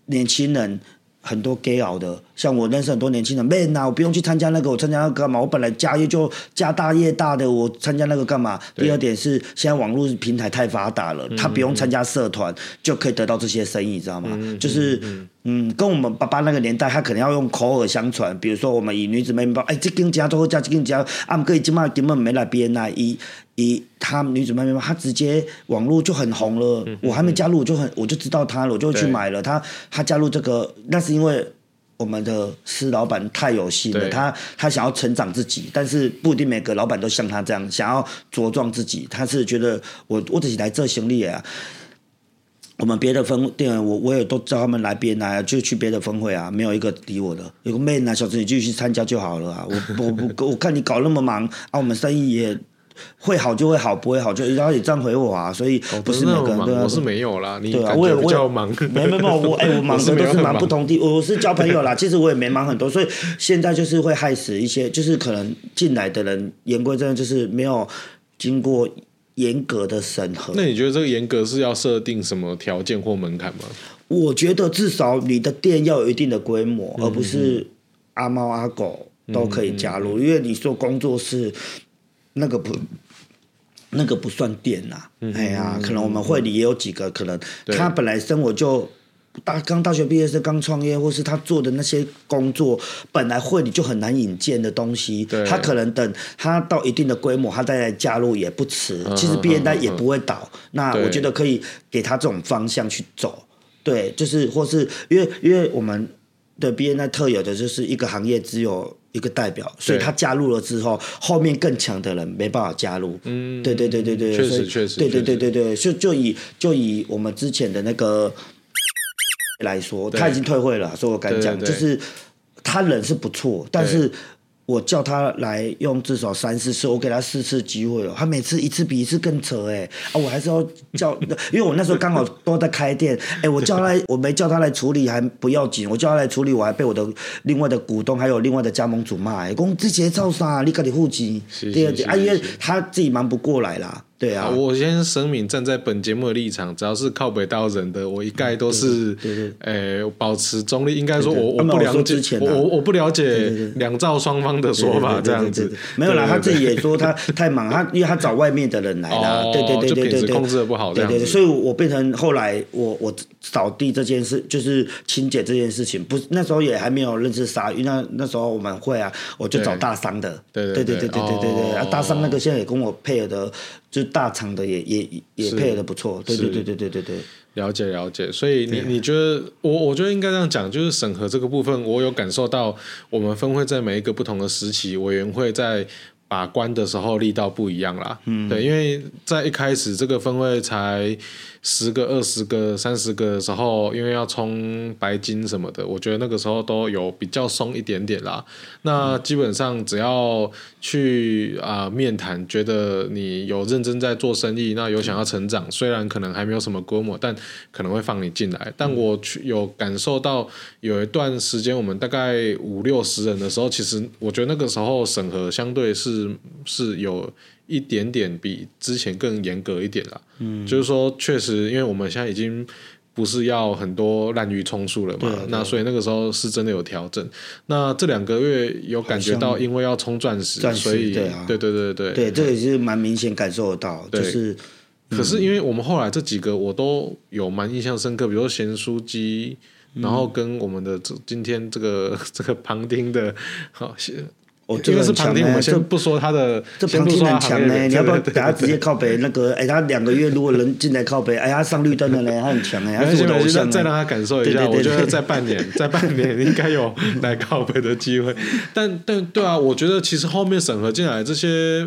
年轻人很多 gay 熬的。像我认识很多年轻人，man 啊，我不用去参加那个，我参加那个干嘛？我本来家业就家大业大的，我参加那个干嘛？第二点是现在网络平台太发达了，他不用参加社团就可以得到这些生意，知道吗？就是嗯，跟我们爸爸那个年代，他可能要用口耳相传，比如说我们以女子妹妹包，哎，这间家都会加这间家，啊，可以起码根本没来 BNI，以以他女子妹妹包，他直接网络就很红了，我还没加入，我就很我就知道他了，我就去买了。他，他加入这个，那是因为。我们的施老板太有心了，他他想要成长自己，但是不一定每个老板都像他这样想要茁壮自己。他是觉得我我自己来这行李啊，我们别的分店我我也都叫他们来边来，就去别的分会啊，没有一个理我的。有个妹啊，小子你继续去参加就好了啊。我我不我看你搞那么忙啊，我们生意也。会好就会好，不会好就然后也这样回我啊，所以不是每个人都要。我是没有啦，你对啊，我也我也忙，没没没，我哎，我 [laughs] 忙的都是忙不同地，我是交朋友啦，[laughs] 其实我也没忙很多，所以现在就是会害死一些，就是可能进来的人言归正传，就是没有经过严格的审核。那你觉得这个严格是要设定什么条件或门槛吗？我觉得至少你的店要有一定的规模，而不是阿猫阿狗都可以加入，因为你说工作室。那个不，那个不算店呐。哎呀，可能我们会里也有几个，可能他本来生活就大刚大学毕业生刚创业，或是他做的那些工作，本来会你就很难引荐的东西，他可能等他到一定的规模，他再来加入也不迟。其实 bn 单也不会倒，那我觉得可以给他这种方向去走。对，就是或是因为因为我们的 BNI 特有的就是一个行业只有一个代表，所以他加入了之后，后面更强的人没办法加入。嗯，对对对对对，确实确实，对对对对对，就就以就以我们之前的那个。来说，他已经退会了，所以我敢讲，就是他人是不错，但是我叫他来用至少三四次，我给他四次机会了，他每次一次比一次更扯哎，啊，我还是要叫，[laughs] 因为我那时候刚好都在开店，哎，我叫他来，[laughs] 我没叫他来处理还不要紧，我叫他来处理，我还被我的另外的股东还有另外的加盟主骂，哎，公这些造啥？你赶紧户籍，第二啊，因为他自己忙不过来啦。对啊，我先声明，站在本节目的立场，只要是靠北道人的，我一概都是，呃，保持中立。应该说，我我不了解，我我不了解两造双方的说法，这样子。没有啦。他自己也说他太忙，他因为他找外面的人来啦，对对对对对对，控制的不好，对对对，所以我变成后来我我扫地这件事，就是清洁这件事情，不是那时候也还没有认识鲨鱼，那那时候我们会啊，我就找大商的，对对对对对对对对，啊大商那个现在也跟我配合的。就大厂的也也也配合的不错，对对对对对对对，了解了解。所以你你觉得我我觉得应该这样讲，就是审核这个部分，我有感受到我们分会在每一个不同的时期，委员会在把关的时候力道不一样啦。嗯，对，因为在一开始这个分会才。十个、二十个、三十个的时候，因为要冲白金什么的，我觉得那个时候都有比较松一点点啦。那基本上只要去啊、面谈，觉得你有认真在做生意，那有想要成长，虽然可能还没有什么规模，但可能会放你进来。但我去有感受到有一段时间，我们大概五六十人的时候，其实我觉得那个时候审核相对是是有。一点点比之前更严格一点了，嗯，就是说确实，因为我们现在已经不是要很多滥竽充数了嘛，那所以那个时候是真的有调整。那这两个月有感觉到，因为要冲钻石，所以对对对对对，对这个也是蛮明显感受得到，就是。可是因为我们后来这几个我都有蛮印象深刻，比如说咸酥鸡，然后跟我们的这今天这个 [laughs] 这个旁听的好。哦，这个是旁听，我们先不说他的，这旁听很强呢。你要不要等他直接靠北那个？哎，他两个月如果能进来靠北，哎，他上绿灯了呢，他很强哎。而且我觉得再让他感受一下，我觉得在半年，在半年 [laughs] 应该有来靠北的机会。但但对啊，我觉得其实后面审核进来这些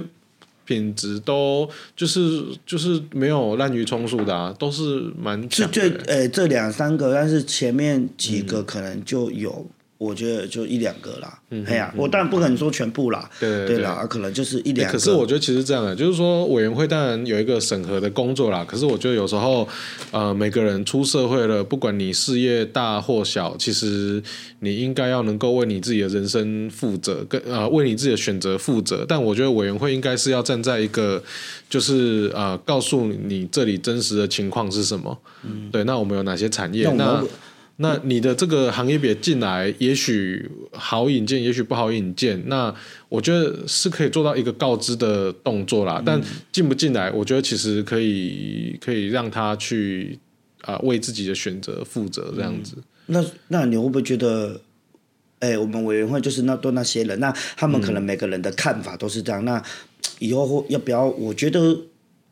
品质都就是就是没有滥竽充数的啊，都是蛮强的。最呃这两三个，但是前面几个可能就有。我觉得就一两个啦，哎呀，我当然不可能说全部啦，对对啦，可能就是一两个。可是我觉得其实这样的，就是说委员会当然有一个审核的工作啦。可是我觉得有时候，呃，每个人出社会了，不管你事业大或小，其实你应该要能够为你自己的人生负责，跟呃为你自己的选择负责。但我觉得委员会应该是要站在一个，就是呃告诉你这里真实的情况是什么。嗯，对，那我们有哪些产业？那那你的这个行业别进来，也许好引荐，也许不好引荐。那我觉得是可以做到一个告知的动作啦。嗯、但进不进来，我觉得其实可以可以让他去啊、呃、为自己的选择负责这样子。嗯、那那你会不会觉得，哎、欸，我们委员会就是那多那些人，那他们可能每个人的看法都是这样。嗯、那以后要不要？我觉得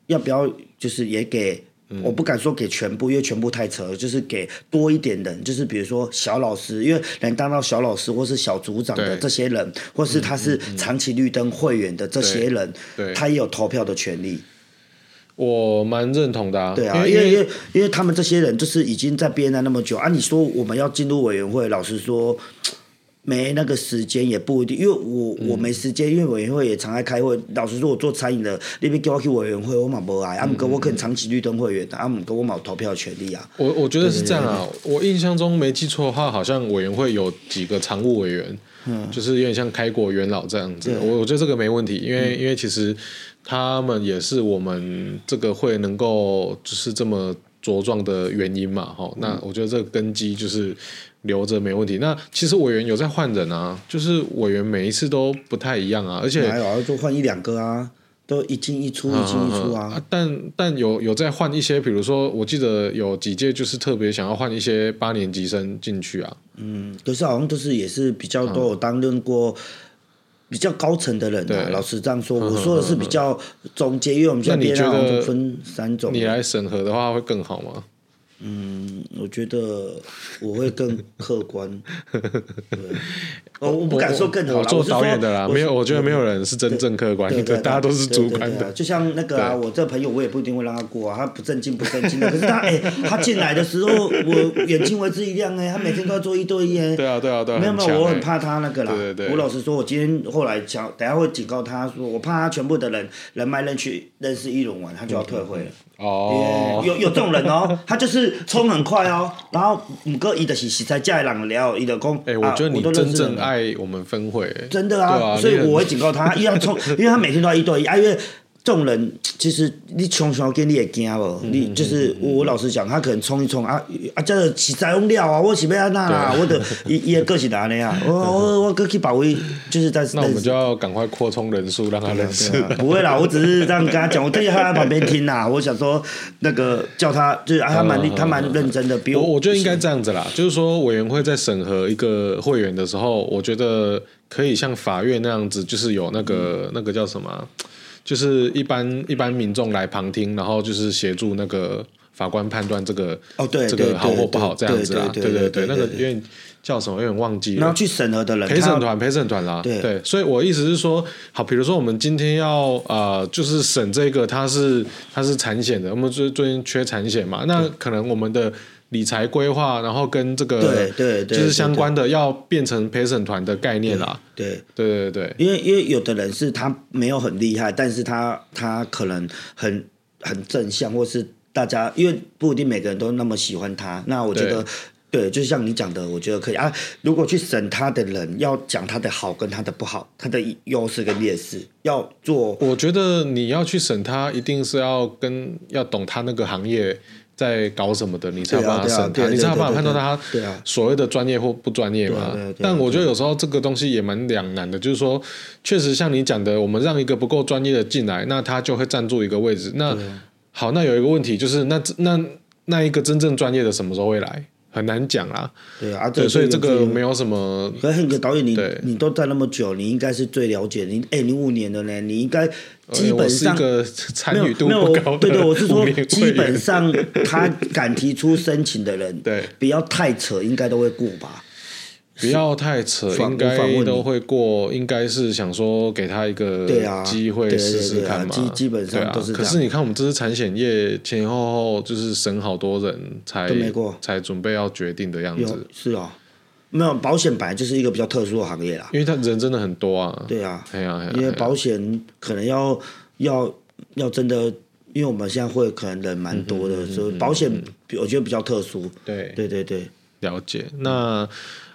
要不要就是也给。我不敢说给全部，因为全部太扯了，就是给多一点人，就是比如说小老师，因为能当到小老师或是小组长的这些人，或是他是长期绿灯会员的这些人，他也有投票的权利。我蛮认同的啊，对啊，因为因为因为他们这些人就是已经在 BNI 那么久啊，你说我们要进入委员会，老实说。没那个时间也不一定，因为我我没时间，因为委员会也常爱开会。老实说，我做餐饮的，那边叫我去委员会，我嘛不爱。阿姆哥，我可能长期绿灯会员，阿姆哥我冇投票权利啊。我我觉得是这样啊，我印象中没记错的话，好像委员会有几个常务委员，嗯，就是有点像开国元老这样子。我我觉得这个没问题，因为因为其实他们也是我们这个会能够就是这么茁壮的原因嘛，哈。那我觉得这个根基就是。留着没问题。那其实委员有在换人啊，就是委员每一次都不太一样啊，而且还有就换一两个啊。都一进一出，一进一出啊。啊但但有有在换一些，比如说，我记得有几届就是特别想要换一些八年级生进去啊。嗯，可是好像都是也是比较都有担任过比较高层的人啊。老实这样说，我说的是比较中间，因为我们现在编号分三种。你来审核的话会更好吗？嗯，我觉得我会更客观。对，[laughs] 我我不敢说更好。我做导演的啦，没有，我觉得没有人是真正客观的，大家都是主观的。就像那个啊，我这朋友，我也不一定会让他过啊，他不正经不正经的。可是他哎，他进来的时候，我眼睛为之一亮哎，他每天都要做一对一哎。[laughs] 对啊对啊对啊。没有没有，我很怕他那个啦。对对对。我老实说，我今天后来讲，等下会警告他说，我怕他全部的人人脉认去认识一轮完，他就要退会了。哦。有有这种人哦，他就是冲很快哦。然后五哥一的是实在家里人聊，一的公。哎，我觉得你真正爱我们分会。真的啊，所以我会警告他，一定要冲，[laughs] 因为他每天都要一对一，因为这种人其实你冲上去你也惊无？你就是我老实讲，他可能冲一冲啊啊，这个起在用料啊，我是要安那啦，我的伊伊个个性哪样啊？[laughs] 我我我过去保卫，就是在。那我们就要赶快扩充人数，让他认识。不会啦，我只是这样跟他讲，我特意在他旁边听啦。[laughs] 我想说，那个叫他，就是啊，他蛮他蛮认真的。比我我觉得应该这样子啦，就是说委员会在审核一个会员的时候，我觉得可以像法院那样子，就是有那个那个叫什么？就是一般一般民众来旁听，然后就是协助那个法官判断这个哦，对，这个好或不好这样子啦，对对对，那个有点叫什么，有点忘记了。然后去审核的人，陪审团，陪审团啦，对，所以我意思是说，好，比如说我们今天要呃，就是审这个，他是他是产险的，我们最最近缺产险嘛，那可能我们的。理财规划，然后跟这个对对对，就是相关的，要变成陪审团的概念啦。对对对对，因为因为有的人是他没有很厉害，但是他他可能很很正向，或是大家因为不一定每个人都那么喜欢他。那我觉得对，对，就像你讲的，我觉得可以啊。如果去审他的人，要讲他的好跟他的不好，他的优势跟劣势，要做。我觉得你要去审他，一定是要跟要懂他那个行业。在搞什么的，你才有办法审他，你才有办法判断他所谓的专业或不专业嘛？但我觉得有时候这个东西也蛮两难的，就是说，确实像你讲的，我们让一个不够专业的进来，那他就会占住一个位置。那好，那有一个问题就是，那那那一个真正专业的什么时候会来？很难讲啊，对啊，对，所以这个没有什么。可是很多导演，你你都在那么久，你应该是最了解。你哎，你五年了呢，你应该基本上参与度不高。对对，我是说，基本上他敢提出申请的人，对，不要太扯，应该都会过吧。不要太扯，应该都会过。应该是想说给他一个机会试试看嘛。基基本上都是。可是你看，我们这次产险业前前后后就是审好多人才才准备要决定的样子。是啊，没有保险本来就是一个比较特殊的行业啦，因为他人真的很多啊。对啊，哎呀，因为保险可能要要要真的，因为我们现在会可能人蛮多的，所以保险我觉得比较特殊。对对对对，了解那。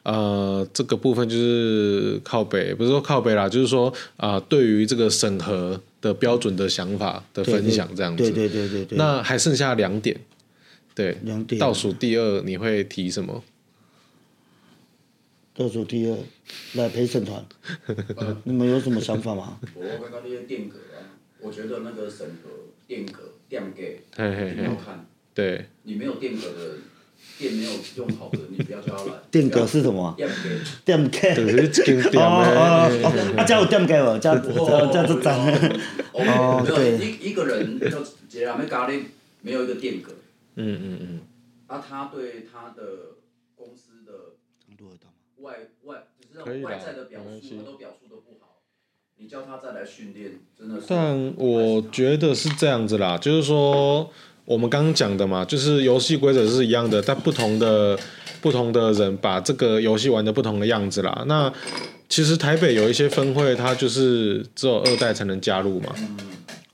呃，这个部分就是靠北，不是说靠北啦，就是说啊、呃，对于这个审核的标准的想法的分享这样子。对对对对对。那还剩下两点，对，两点。倒数第二你会提什么？倒数第二来陪审团，[laughs] 你们有什么想法吗？我刚刚那些电格啊，我觉得那个审核电格电格你要看，对，你没有电格的。电没有用好的，你不要叫他来。[laughs] 电格是什么？电格。电格。哦哦哦，啊，叫有电格哦，叫叫这张。哦，对。一一个人就这样，没咖喱，没有一个电格。嗯嗯嗯。啊，他对他的公司的外外就是外在的表述，他都表述的不好。你叫他再来训练，真的是。但我觉得是这样子啦，就是说。我们刚刚讲的嘛，就是游戏规则是一样的，但不同的不同的人把这个游戏玩的不同的样子啦。那其实台北有一些分会，它就是只有二代才能加入嘛。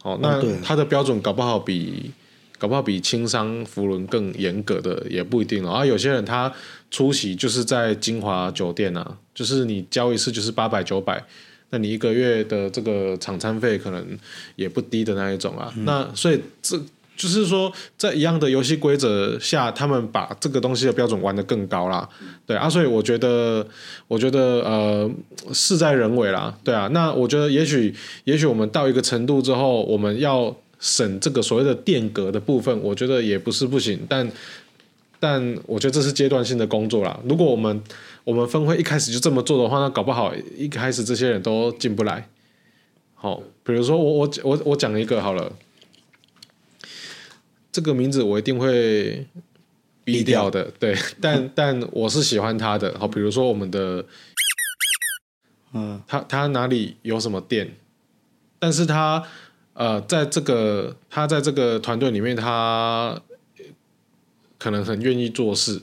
好，那它的标准搞不好比搞不好比轻商福伦更严格的也不一定哦。啊，有些人他出席就是在金华酒店啊，就是你交一次就是八百九百，那你一个月的这个场餐费可能也不低的那一种啊。那所以这。就是说，在一样的游戏规则下，他们把这个东西的标准玩得更高啦，对啊，所以我觉得，我觉得呃，事在人为啦，对啊，那我觉得也许，也许我们到一个程度之后，我们要审这个所谓的电格的部分，我觉得也不是不行，但，但我觉得这是阶段性的工作啦。如果我们我们分会一开始就这么做的话，那搞不好一开始这些人都进不来。好，比如说我我我我讲一个好了。这个名字我一定会逼掉的，对，[laughs] 但但我是喜欢他的。好，比如说我们的，嗯，他他哪里有什么店，但是他呃，在这个他在这个团队里面，他可能很愿意做事。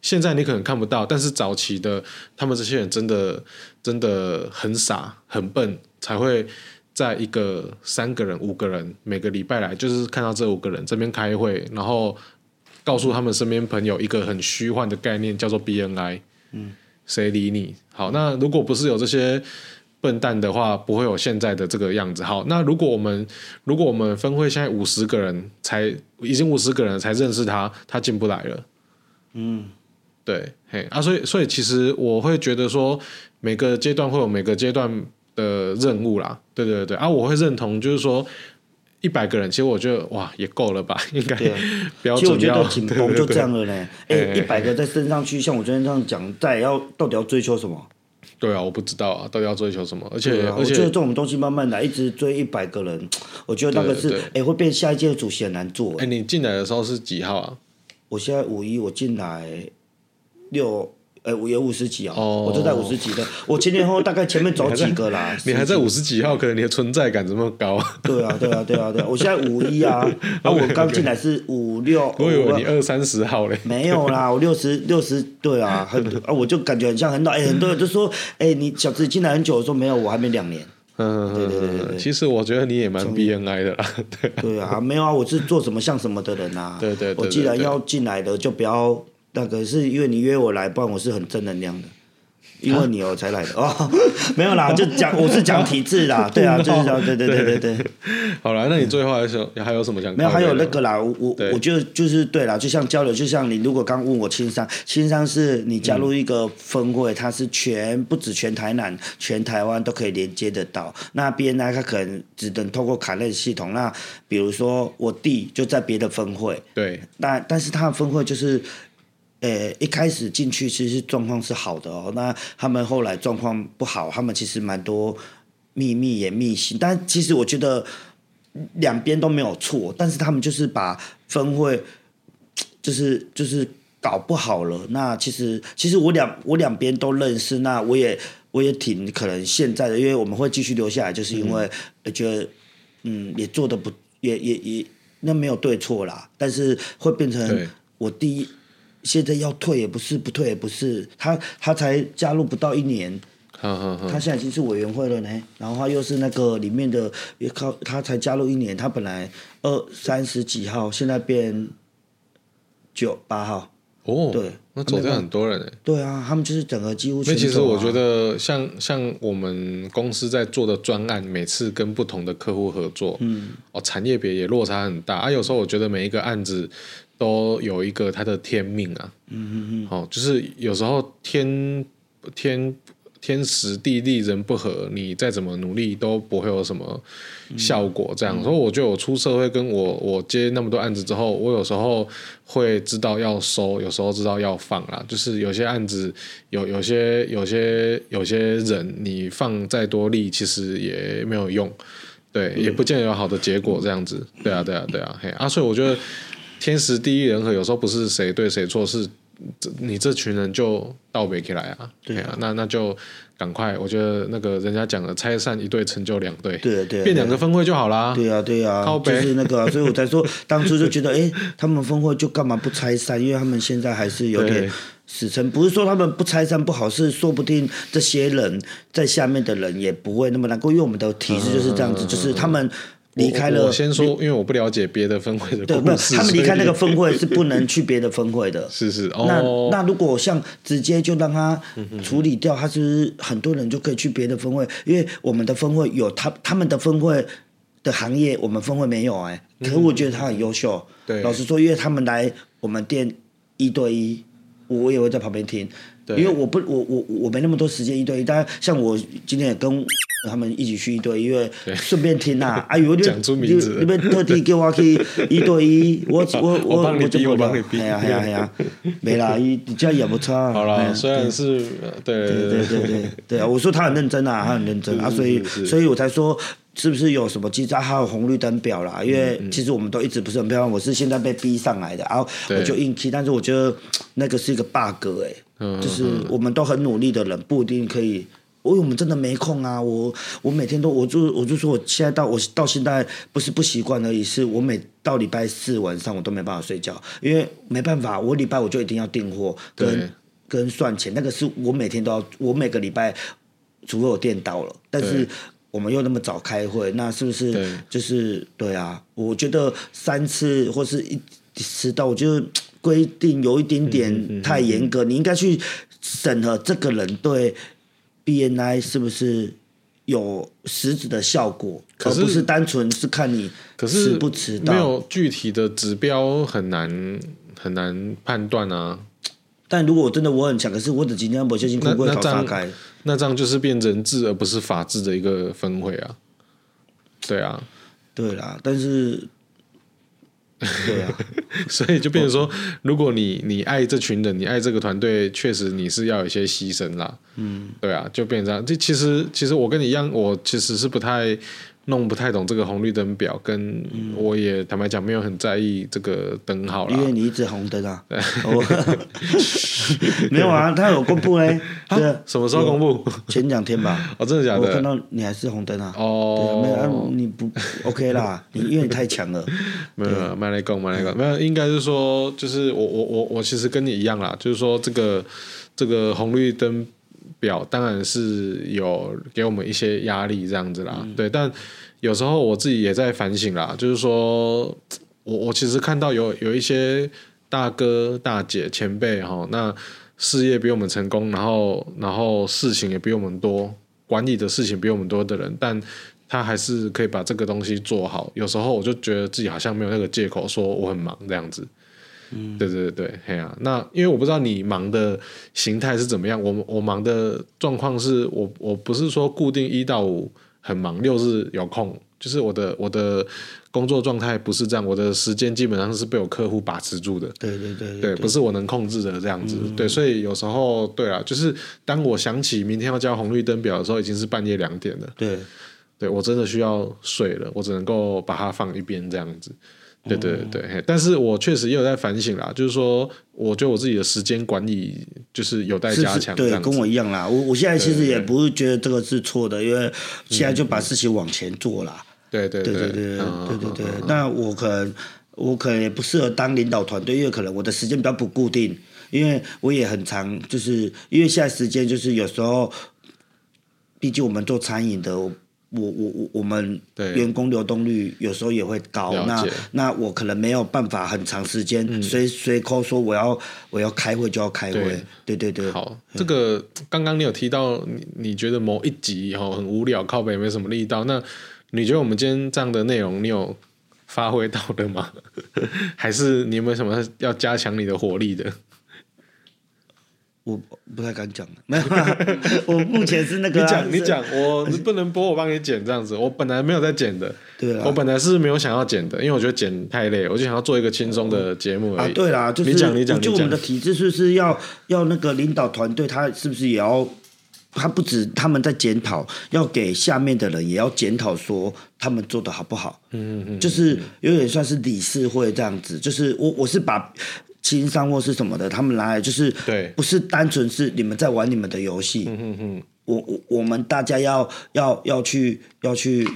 现在你可能看不到，但是早期的他们这些人真的真的很傻很笨，才会。在一个三个人、五个人，每个礼拜来就是看到这五个人这边开会，然后告诉他们身边朋友一个很虚幻的概念，叫做 BNI。嗯，谁理你？好，那如果不是有这些笨蛋的话，不会有现在的这个样子。好，那如果我们如果我们分会现在五十个人才已经五十个人才认识他，他进不来了。嗯，对，嘿啊，所以所以其实我会觉得说，每个阶段会有每个阶段。的任务啦，对对对啊，我会认同，就是说一百个人，其实我觉得哇也够了吧，[laughs] 应该。其实我觉得紧绷就这样了呢，哎，一百个在升上去，像我昨天这样讲，再要到底要追求什么？对啊，我不知道啊，到底要追求什么？而且、啊、而且我觉得这种东西慢慢来，一直追一百个人，我觉得那个是哎会变下一届的主席很难做。哎，你进来的时候是几号啊？我现在五一，我进来六。呃，我有五十几哦，oh, 我就在五十几的。我前前后后大概前面走几个啦。你还在 [laughs] 五十几号，可能你的存在感这么高。[laughs] 对啊，对啊，对啊，对啊。我现在五一啊，[laughs] 然后我刚进来是五六。我以为你二三十号嘞。没有啦，我六十六十，对啊，很啊，我就感觉很像很老。哎，很多人就说，哎，你小子进来很久，我说没有，我还没两年。嗯，对对对对。其实我觉得你也蛮 BNI 的啦。对对啊，没有啊，我是做什么像什么的人啊。对对对。我既然要进来的，就不要。那个是因为你约我来，不然我是很正能量的。因为你我才来的哦，[laughs] 没有啦，[laughs] 就讲我是讲体质啦，[laughs] 对啊，就是讲，对对对对对。好了，那你最后还有还有什么想？没有，还有那个啦，我我我觉得就是对啦，就像交流，就像你如果刚问我青商，青商是你加入一个分会，它是全不止全台南，全台湾都可以连接得到。那 BNI 它可能只能透过卡类系统。那比如说我弟就在别的分会，对，但但是他的分会就是。呃，一开始进去其实状况是好的哦，那他们后来状况不好，他们其实蛮多秘密也密信，但其实我觉得两边都没有错，但是他们就是把分会就是就是搞不好了。那其实其实我两我两边都认识，那我也我也挺可能现在的，因为我们会继续留下来，就是因为觉得嗯也做的不也也也那没有对错啦，但是会变成我第一。现在要退也不是，不退也不是，他他才加入不到一年，他现在已经是委员会了呢。然后他又是那个里面的，也靠他才加入一年，他本来二三十几号，现在变九八号。哦，对，那走掉很多人哎。对啊，他们就是整个几乎全、啊。那其实我觉得像，像像我们公司在做的专案，每次跟不同的客户合作，嗯，哦，产业别也落差很大啊。有时候我觉得每一个案子。都有一个他的天命啊，嗯嗯嗯，好，就是有时候天天天时地利人不和，你再怎么努力都不会有什么效果。这样，嗯、所以我觉得我出社会，跟我我接那么多案子之后，我有时候会知道要收，有时候知道要放啦。就是有些案子有有些有些有些人，你放再多力，其实也没有用，对，也不见得有好的结果。这样子，对啊，对啊，对啊，嘿啊，所以我觉得。天时地利人和，有时候不是谁对谁错，是你这群人就倒背起来啊。对啊，那那就赶快，我觉得那个人家讲的，拆散一队成就两队。对对，变两个分会就好啦。对啊对啊，就是那个、啊，所以我才说当初就觉得，哎、欸，他们分会就干嘛不拆散？因为他们现在还是有点死撑。不是说他们不拆散不好，是说不定这些人在下面的人也不会那么难过，因为我们的体制就是这样子，嗯、就是他们。离开了，我先说，因为我不了解别的分会的。对，他们离开那个分会是不能去别的分会的。[laughs] 是是，哦、那那如果像直接就让他处理掉，他是很多人就可以去别的分会，因为我们的分会有他他们的分会的行业我们分会没有哎、欸，可是我觉得他很优秀。对，老实说，因为他们来我们店一对一，我也会在旁边听。对，因为我不，我我我没那么多时间一对一，但像我今天也跟。他们一起去一对一，因为顺便听呐、啊。[laughs] 哎呦，你你你们特地叫我去一对一，我我我我帮你逼，我帮你逼。哎呀哎呀哎呀，[laughs] 没啦，你这样也不差。好了，虽然是对对对对对对啊，[laughs] 我说他很认真啊，他很认真啊，所以所以我才说是不是有什么机制，还有红绿灯表啦？因为其实我们都一直不是很漂亮，我是现在被逼上来的，然后我就硬气，但是我觉得那个是一个 bug 哎、欸，就是我们都很努力的人不一定可以。我我们真的没空啊！我我每天都我就我就说我现在到我到现在不是不习惯而已，是我每到礼拜四晚上我都没办法睡觉，因为没办法，我礼拜我就一定要订货跟跟算钱，那个是我每天都要，我每个礼拜除非我店到了，但是我们又那么早开会，那是不是就是对啊？我觉得三次或是一迟到，我觉得规定有一点点太严格，你应该去审核这个人对。BNI 是不是有实质的效果？可，而不是单纯是看你迟不迟到，没有具体的指标，很难很难判断啊。但如果真的我很强，可是我只今天不小心会不会考察开？那这样就是变人治而不是法治的一个分会啊。对啊，对啦，但是。对啊，[laughs] 所以就变成说，如果你你爱这群人，你爱这个团队，确实你是要有一些牺牲啦。嗯，对啊，就变成这样。这其实其实我跟你一样，我其实是不太。弄不太懂这个红绿灯表，跟我也坦白讲没有很在意这个灯号了。因为你一直红灯啊，[laughs] [laughs] 没有啊，他有公布嘞。[laughs] 对，什么时候公布？前两天吧。哦，真的假的？我看到你还是红灯啊。哦。没有，你不 OK 啦，你因为你太强了。没有，慢来讲，慢来讲，没有，应该是说，就是我我我我其实跟你一样啦，就是说这个这个红绿灯。表当然是有给我们一些压力这样子啦，嗯、对，但有时候我自己也在反省啦，就是说我我其实看到有有一些大哥大姐前辈哈，那事业比我们成功，然后然后事情也比我们多，管理的事情比我们多的人，但他还是可以把这个东西做好。有时候我就觉得自己好像没有那个借口说我很忙这样子。嗯，对对对，嘿啊，那因为我不知道你忙的形态是怎么样，我我忙的状况是我我不是说固定一到五很忙，六日有空，就是我的我的工作状态不是这样，我的时间基本上是被我客户把持住的，对对对，对，对，不是我能控制的这样子，嗯、对，所以有时候对啊，就是当我想起明天要交红绿灯表的时候，已经是半夜两点了，对，对我真的需要睡了，我只能够把它放一边这样子。对对对对，但是我确实也有在反省啦，就是说，我觉得我自己的时间管理就是有待加强。对，跟我一样啦。我我现在其实也不是觉得这个是错的，因为现在就把事情往前做啦。对对对对对对对对。那我可能我可能也不适合当领导团队，因为可能我的时间比较不固定，因为我也很长，就是因为现在时间就是有时候，毕竟我们做餐饮的。我我我我我们员工流动率有时候也会高，那那我可能没有办法很长时间随随口说我要我要开会就要开会，对对对。好，这个刚刚你有提到你你觉得某一集哈很无聊，靠北没什么力道，那你觉得我们今天这样的内容你有发挥到的吗？[laughs] 还是你有没有什么要加强你的火力的？我不太敢讲，没有，[laughs] 我目前是那个、啊。你讲，你讲，我不能播，我帮你剪这样子。我本来没有在剪的，对啊，我本来是没有想要剪的，因为我觉得剪太累，我就想要做一个轻松的节目而已。啊，对啦，就是你讲，你讲，就我们的体制是不是要要那个领导团队，他是不是也要？他不止他们在检讨，要给下面的人也要检讨，说他们做的好不好？嗯嗯嗯，就是有点算是理事会这样子，就是我我是把。经商或是什么的，他们来就是，对，不是单纯是你们在玩你们的游戏。嗯嗯嗯。我我我们大家要要要去要去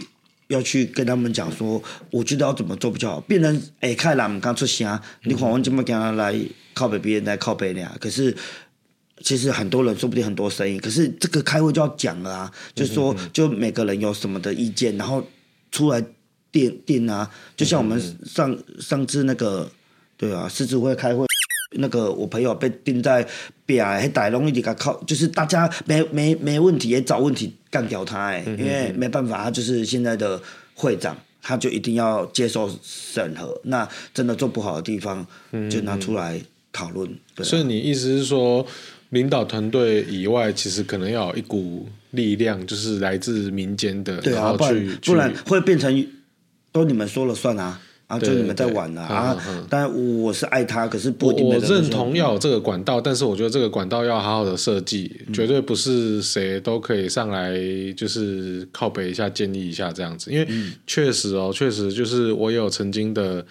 要去跟他们讲说，我觉得要怎么做比较好。变成哎，看人刚出声，你看我这么跟他来靠北，别人来靠北呢？可是其实很多人说不定很多声音，可是这个开会就要讲了啊，就是说就每个人有什么的意见，然后出来定定啊。就像我们上上次那个。对啊，狮子会开会，那个我朋友被钉在边，还逮龙一点靠，就是大家没没没问题也找问题干掉他哎，因为没办法，他就是现在的会长，他就一定要接受审核。那真的做不好的地方，就拿出来讨论。嗯啊、所以你意思是说，领导团队以外，其实可能要有一股力量，就是来自民间的，对啊，然后去不然不然会变成都你们说了算啊。啊，就你们在玩了啊！但我是爱他，可是不。我认同要有这个管道，但是我觉得这个管道要好好的设计，嗯、绝对不是谁都可以上来就是靠北一下建议一下这样子。因为确实哦，确实就是我也有曾经的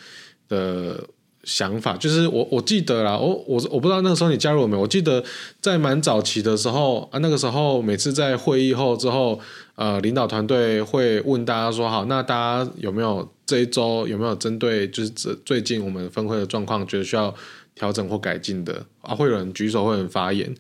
的想法，就是我我记得啦，我我我不知道那个时候你加入了没有？我记得在蛮早期的时候啊，那个时候每次在会议后之后，呃，领导团队会问大家说：“好，那大家有没有？”这一周有没有针对就是这最近我们分会的状况，觉得需要调整或改进的啊？会有人举手，会有人发言，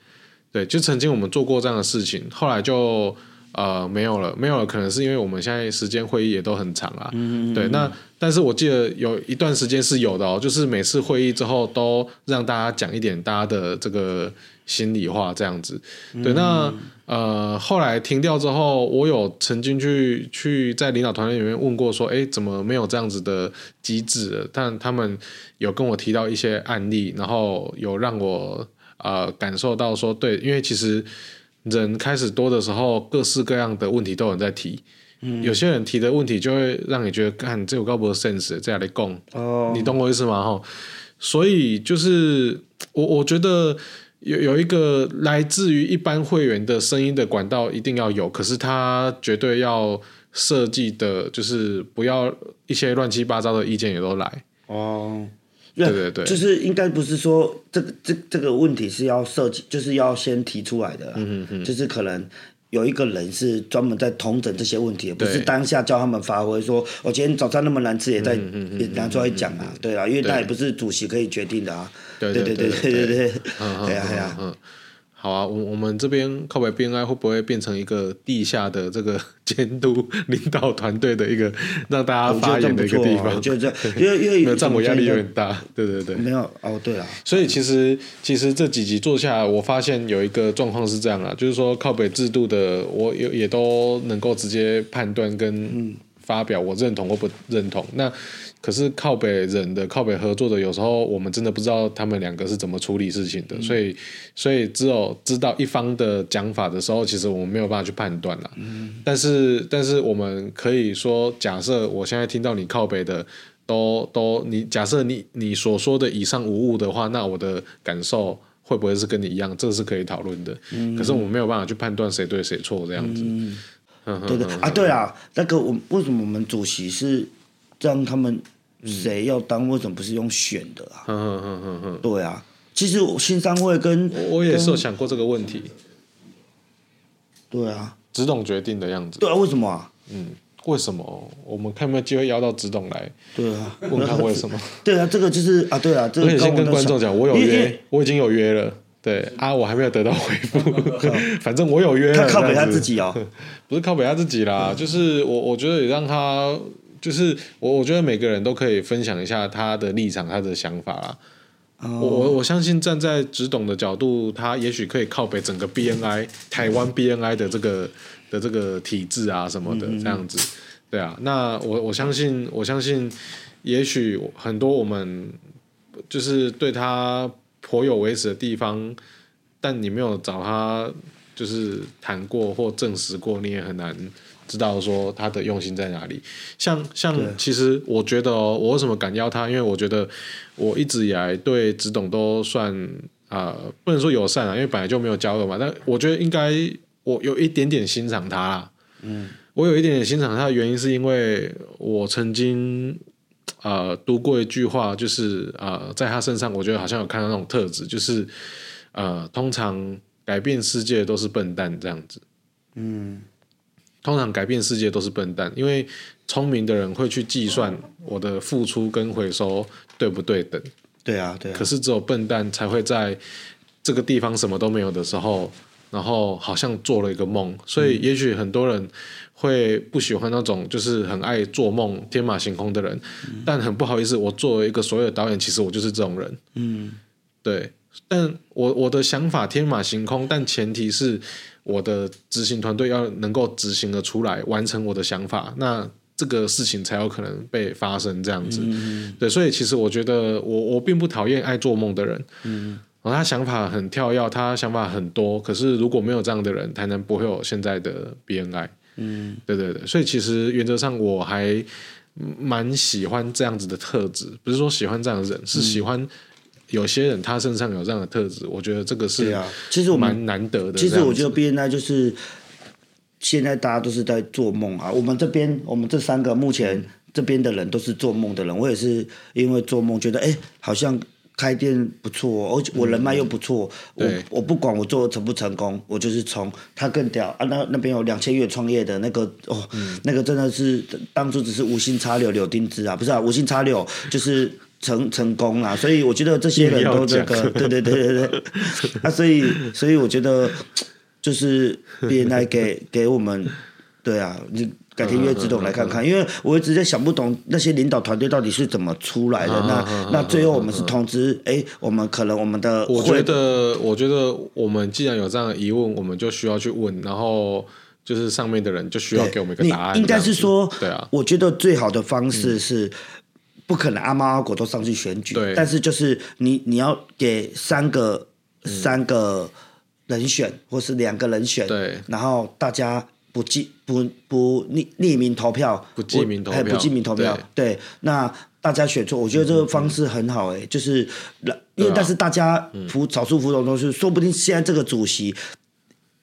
对，就曾经我们做过这样的事情，后来就呃没有了，没有了，可能是因为我们现在时间会议也都很长啊，嗯嗯嗯对，那但是我记得有一段时间是有的哦，就是每次会议之后都让大家讲一点大家的这个。心里话这样子，对，那呃后来停掉之后，我有曾经去去在领导团队里面问过，说，哎，怎么没有这样子的机制？但他们有跟我提到一些案例，然后有让我呃感受到说，对，因为其实人开始多的时候，各式各样的问题都有人在提，嗯，有些人提的问题就会让你觉得，看这有高博的 sense，这样来讲，哦，你懂我意思吗？哈，所以就是我我觉得。有有一个来自于一般会员的声音的管道一定要有，可是他绝对要设计的，就是不要一些乱七八糟的意见也都来哦。对对对，就是应该不是说这个这这个问题是要设计，就是要先提出来的，嗯嗯嗯，就是可能。有一个人是专门在统整这些问题，不是当下叫他们发挥。说我今天早餐那么难吃，也在也拿出来讲啊，对啊，因为那也不是主席可以决定的啊。对对对对对对对，对呀对呀。好啊，我我们这边靠北 BNI 会不会变成一个地下的这个 [laughs] 监督 [laughs] 领导团队的一个让大家发言的一个地方？我觉得这，因为因为 [laughs] 没有这样，我压力有点大。对对对，没有哦，对啊。所以其实其实这几集做下来，我发现有一个状况是这样啊，就是说靠北制度的，我也也都能够直接判断跟发表我认同或不认同。那可是靠北人的靠北合作的，有时候我们真的不知道他们两个是怎么处理事情的，嗯、所以所以只有知道一方的讲法的时候，其实我们没有办法去判断了。嗯、但是但是我们可以说，假设我现在听到你靠北的都都你假设你你所说的以上无误的话，那我的感受会不会是跟你一样？这是可以讨论的。嗯、可是我们没有办法去判断谁对谁错这样子。嗯、对对啊，对啊，那个我为什么我们主席是让他们？谁要当？为什么不是用选的啊？嗯嗯嗯嗯嗯，对啊，其实青商会跟我也是有想过这个问题。对啊，执董决定的样子。对啊，为什么啊？嗯，为什么？我们看有没有机会邀到执董来？对啊，问他为什么？[laughs] 对啊，这个就是啊，对啊，这个。我先跟观众讲，我有约，我已经有约了。对啊，我还没有得到回复。[laughs] 反正我有约。他靠北他自己哦，[laughs] 不是靠北他自己啦，就是我，我觉得也让他。就是我，我觉得每个人都可以分享一下他的立场、他的想法啦。Oh. 我我我相信站在只懂的角度，他也许可以靠北整个 BNI 台湾 BNI 的这个的这个体制啊什么的这样子。对啊，那我我相信，我相信，也许很多我们就是对他颇有微词的地方，但你没有找他就是谈过或证实过，你也很难。知道说他的用心在哪里，像像其实我觉得哦，我为什么敢邀他？因为我觉得我一直以来对子董都算啊、呃，不能说友善啊，因为本来就没有交恶嘛。但我觉得应该我有一点点欣赏他啦。嗯，我有一点点欣赏他的原因是因为我曾经呃读过一句话，就是呃在他身上，我觉得好像有看到那种特质，就是呃通常改变世界都是笨蛋这样子。嗯。通常改变世界都是笨蛋，因为聪明的人会去计算我的付出跟回收对不对等。对啊，对啊。可是只有笨蛋才会在这个地方什么都没有的时候，然后好像做了一个梦。所以也许很多人会不喜欢那种就是很爱做梦、天马行空的人。嗯。但很不好意思，我作为一个所有的导演，其实我就是这种人。嗯，对。但我我的想法天马行空，但前提是。我的执行团队要能够执行的出来，完成我的想法，那这个事情才有可能被发生这样子。嗯、对，所以其实我觉得我我并不讨厌爱做梦的人。嗯，然后他想法很跳跃，他想法很多。可是如果没有这样的人，台南不会有现在的 BNI。嗯，对对对，所以其实原则上我还蛮喜欢这样子的特质，不是说喜欢这样的人，是喜欢有些人他身上有这样的特质。我觉得这个是啊，其实我蛮难得的。其实我觉得 BNI 就是。现在大家都是在做梦啊！我们这边，我们这三个目前这边的人都是做梦的人。我也是因为做梦，觉得哎、欸，好像开店不错，而且我人脉又不错。嗯、我我不管我做成不成功，我就是从。他更屌啊！那那边有两千元创业的那个哦，嗯、那个真的是当初只是无心插柳柳丁枝啊，不是啊，无心插柳就是成成功啦。所以我觉得这些人都这个，对对对对对。[laughs] 啊，所以所以我觉得。就是别人来给给我们，对啊，你改天约志董来看看，因为我一直在想不懂那些领导团队到底是怎么出来的。那那最后我们是通知，哎，我们可能我们的，我觉得我觉得我们既然有这样的疑问，我们就需要去问，然后就是上面的人就需要给我们一个答案。应该是说，对啊，我觉得最好的方式是，不可能阿猫阿狗都上去选举，对，但是就是你你要给三个三个。人选或是两个人选，对，然后大家不记不不匿匿名投票，不记名投票，不记名投票，对，对，那大家选错，我觉得这个方式很好哎，嗯、就是，因为但是大家服少数服从都是，说不定现在这个主席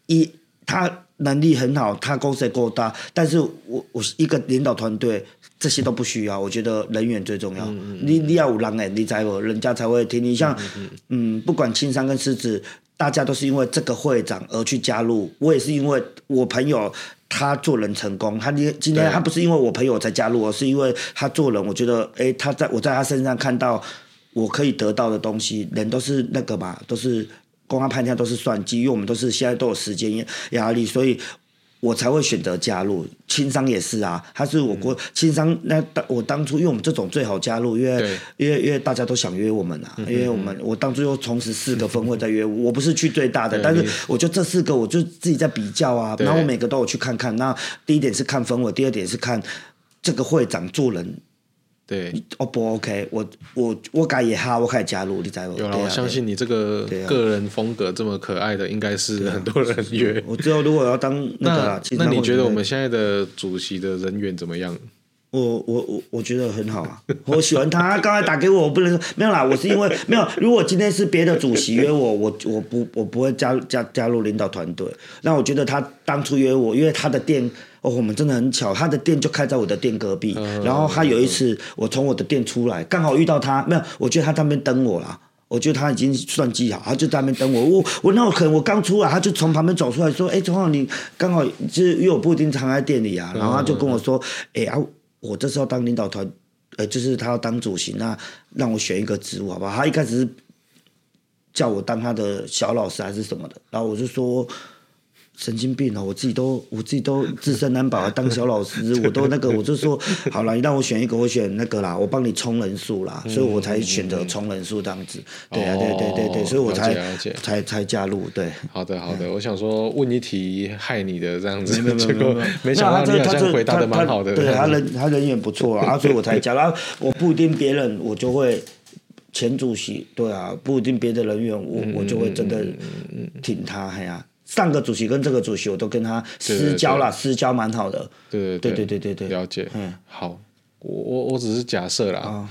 一他能力很好，他公司也够大，但是我我一个领导团队这些都不需要，我觉得人缘最重要，嗯、你你要有人哎，你才有人家才会听你，像嗯，嗯不管青山跟狮子。大家都是因为这个会长而去加入，我也是因为我朋友他做人成功，他今今天他不是因为我朋友才加入，而是因为他做人，我觉得哎，他在我在他身上看到我可以得到的东西，人都是那个嘛，都是公安判定都是算计，因为我们都是现在都有时间压力，所以。我才会选择加入，轻商也是啊，他是我国轻商。那当我当初，因为我们这种最好加入，因为因为因为大家都想约我们啊，嗯、因为我们我当初又同时四个分会在约，嗯、[laughs] 我不是去最大的，但是我就这四个，我就自己在比较啊，然后我每个都有去看看。那第一点是看分会，第二点是看这个会长做人。对哦不 OK？我我我改也哈，我可以加入，你知道吗？有了，我相信你这个个人风格这么可爱的，应该是很多人约。[laughs] 我之后如果要当那个，那你觉得我们现在的主席的人缘怎么样？我我我我觉得很好啊，我喜欢他。刚才打给我，我不能说没有啦，我是因为没有。如果今天是别的主席约我，我我不我不会加加加入领导团队。那我觉得他当初约我，因为他的店。哦，我们真的很巧，他的店就开在我的店隔壁。嗯、然后他有一次，我从我的店出来，刚好遇到他，没有，我觉得他在那边等我啦。我觉得他已经算计好，他就在那边等我。我我那我可能我刚出来，他就从旁边走出来说：“哎，钟浩，你刚好就是因为我不一定常在店里啊。”然后他就跟我说：“哎、嗯、啊，我这时候当领导团，呃，就是他要当主席，那让我选一个职务好不好？”他一开始是叫我当他的小老师还是什么的，然后我就说。神经病哦！我自己都我自己都 [laughs] 自身难保，当小老师 [laughs] 我都那个，我就说好了，你让我选一个，我选那个啦，我帮你充人数啦，所以我才选择充人数这样子。对啊，对对对对，所以我才才才加入。对，好的好的，我想说问一题害你的这样子，结果没想到你好像回答的蛮好的。对他人他人缘不错啊，所以我才加。然后我不一定别人我就会前主席，对啊，不一定别的人员我我就会真的挺他，哎呀。上个主席跟这个主席，我都跟他私交了，私交蛮好的。对对对对对对，了解。嗯，好，我我我只是假设啦。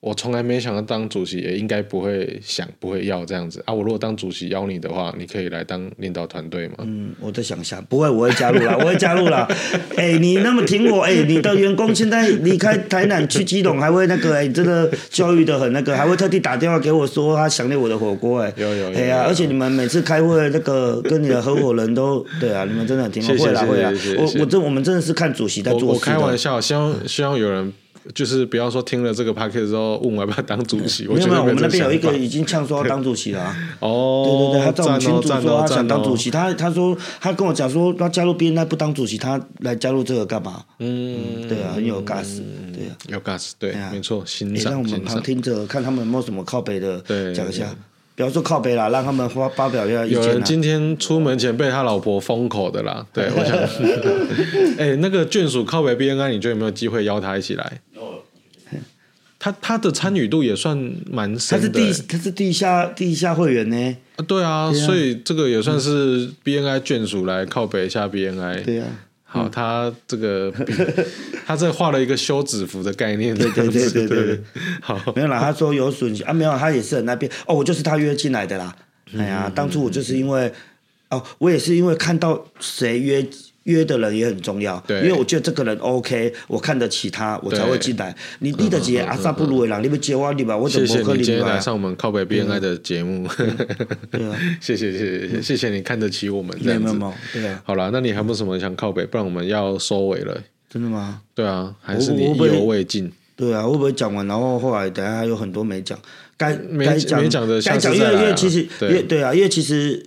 我从来没想到当主席，也应该不会想，不会要这样子啊！我如果当主席邀你的话，你可以来当领导团队吗？嗯，我在想想，不会，我会加入啦，我会加入啦。[laughs] 哎、欸，你那么挺我，哎、欸，你的员工现在离开台南去基隆，还会那个，哎、欸，真的教育的很那个，还会特地打电话给我说他想念我的火锅，哎，有有有，哎呀，而且你们每次开会那个跟你的合伙人都对啊，[laughs] 你们真的挺好，会啦会啦，我我这我们真的是看主席在做事。我开玩笑，希望希望有人。就是比方说听了这个 podcast 之后问我要不要当主席，没有没有，我们那边有一个已经呛说要当主席了。哦，对对对，他在我们群主说他想当主席，他他说他跟我讲说他加入 BNI 不当主席，他来加入这个干嘛？嗯，对啊，很有 gas，对啊，有 gas，对，没错，欣赏。让我们旁听着看他们有没有什么靠北的，讲一下。比方说靠北啦，让他们发发表一下意见。有人今天出门前被他老婆封口的啦，对，我想，哎、欸，那个眷属靠北 BNI，你觉得有没有机会邀他一起来？他他的参与度也算蛮深的，他是地他是地下地下会员呢。啊，对啊，所以这个也算是 BNI 眷属来靠北一下 BNI。对啊。好，他这个 [laughs] 他这画了一个休止符的概念，对对对对对。好，没有啦，他说有损啊，没有，他也是很那边哦，我就是他约进来的啦。哎呀，当初我就是因为哦，我也是因为看到谁约。约的人也很重要，对，因为我觉得这个人 OK，我看得起他，我才会进来。你立得起阿萨布鲁的人，你不接我你吧，我怎么可能？谢谢你今天来上我们靠北 BNI 的节目，对啊，[laughs] 谢谢谢谢谢谢你看得起我们这样子，对啊。好了，那你还有没有什么想靠北？不然我们要收尾了。真的吗？对啊，还是你意犹未尽？对啊，会不会讲完，然后后来等下还有很多没讲，该该讲没讲的，该讲，因为因为其实因为对啊，因为其实。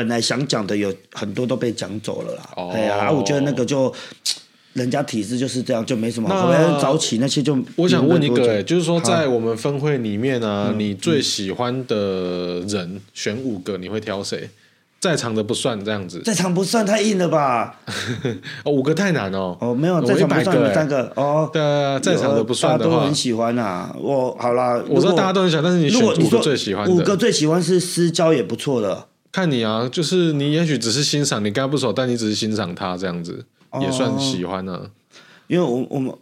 本来想讲的有很多都被讲走了啦，哎呀、哦，我觉得那个就 [tsk] 人家体制就是这样，就没什么好。那早起那些就我想问一个、欸，就是说在我们分会里面啊，你最喜欢的人选五个，你会挑谁？在场的不算这样子，在场不算太硬了吧？[laughs] 哦，五个太难哦。哦，没有，在场不算你们三个哦。对啊，在场的不算的话，大家都很喜欢啊。我好啦，我知道大家都很喜欢，但是你选五个最喜欢的，五个最喜欢是私交也不错的。看你啊，就是你也许只是欣赏，你跟他不熟，但你只是欣赏他这样子，哦、也算喜欢呢、啊。因为我我们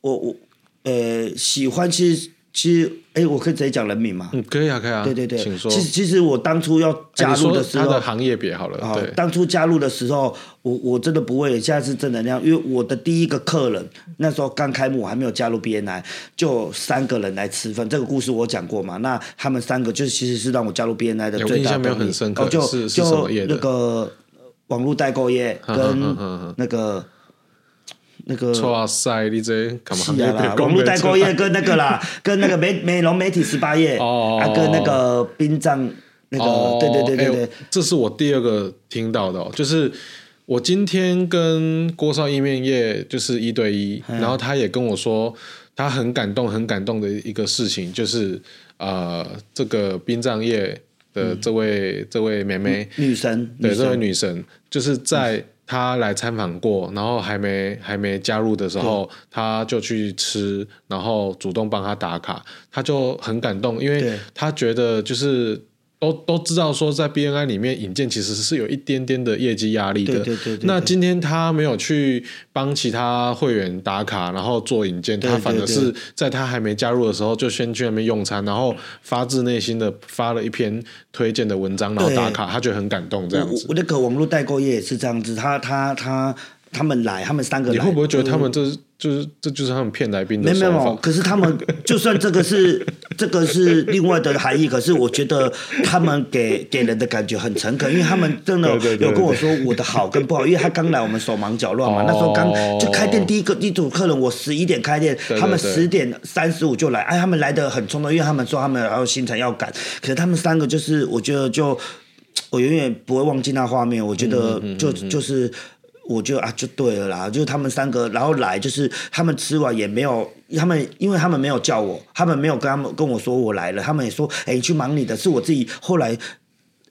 我我呃喜欢，其实其实哎，我可以直接讲人名吗？嗯，可以啊，可以啊。对对对，请说。其实其实我当初要加入的时候，他的行业别好了。好对，当初加入的时候，我我真的不会，现在是正能量，因为我的第一个客人那时候刚开幕，我还没有加入 BNI，就三个人来吃饭。这个故事我讲过嘛？那他们三个就是其实是让我加入 BNI 的最大动力。没有很深刻，哦、就？就那个网络代购业 [laughs] 跟那个。那个哇塞，你这干嘛？是啊，网络代购业跟那个啦，[laughs] 跟那个美美容媒体十八页哦，啊，跟那个殡葬那个，对对对对对，这是我第二个听到的哦，就是我今天跟郭少意面业就是一对一，然后他也跟我说，他很感动，很感动的一个事情，就是呃，这个殡葬业的这位这位妹妹。女神，对，这位女神。就是在。他来参访过，然后还没还没加入的时候，他就去吃，然后主动帮他打卡，他就很感动，因为他觉得就是。都都知道说，在 BNI 里面引荐其实是有一点点的业绩压力的。对对对对。那今天他没有去帮其他会员打卡，然后做引荐，他反而是在他还没加入的时候就先去那边用餐，然后发自内心的发了一篇推荐的文章，然后打卡，他觉得很感动这样子。我那个网络代购业也是这样子，他他他他们来，他们三个来，你会不会觉得他们这是？就是，这就是他们骗来宾的。没有没有，可是他们就算这个是这个是另外的含义，可是我觉得他们给给人的感觉很诚恳，因为他们真的有跟我说我的好跟不好，因为他刚来，我们手忙脚乱嘛。那时候刚就开店第一个一组客人，我十一点开店，他们十点三十五就来，哎，他们来的很冲动，因为他们说他们还有行程要赶。可是他们三个就是，我觉得就我永远不会忘记那画面，我觉得就就是。我就啊，就对了啦，就是他们三个，然后来就是他们吃完也没有，他们因为他们没有叫我，他们没有跟他们跟我说我来了，他们也说，哎，你去忙你的，是我自己后来，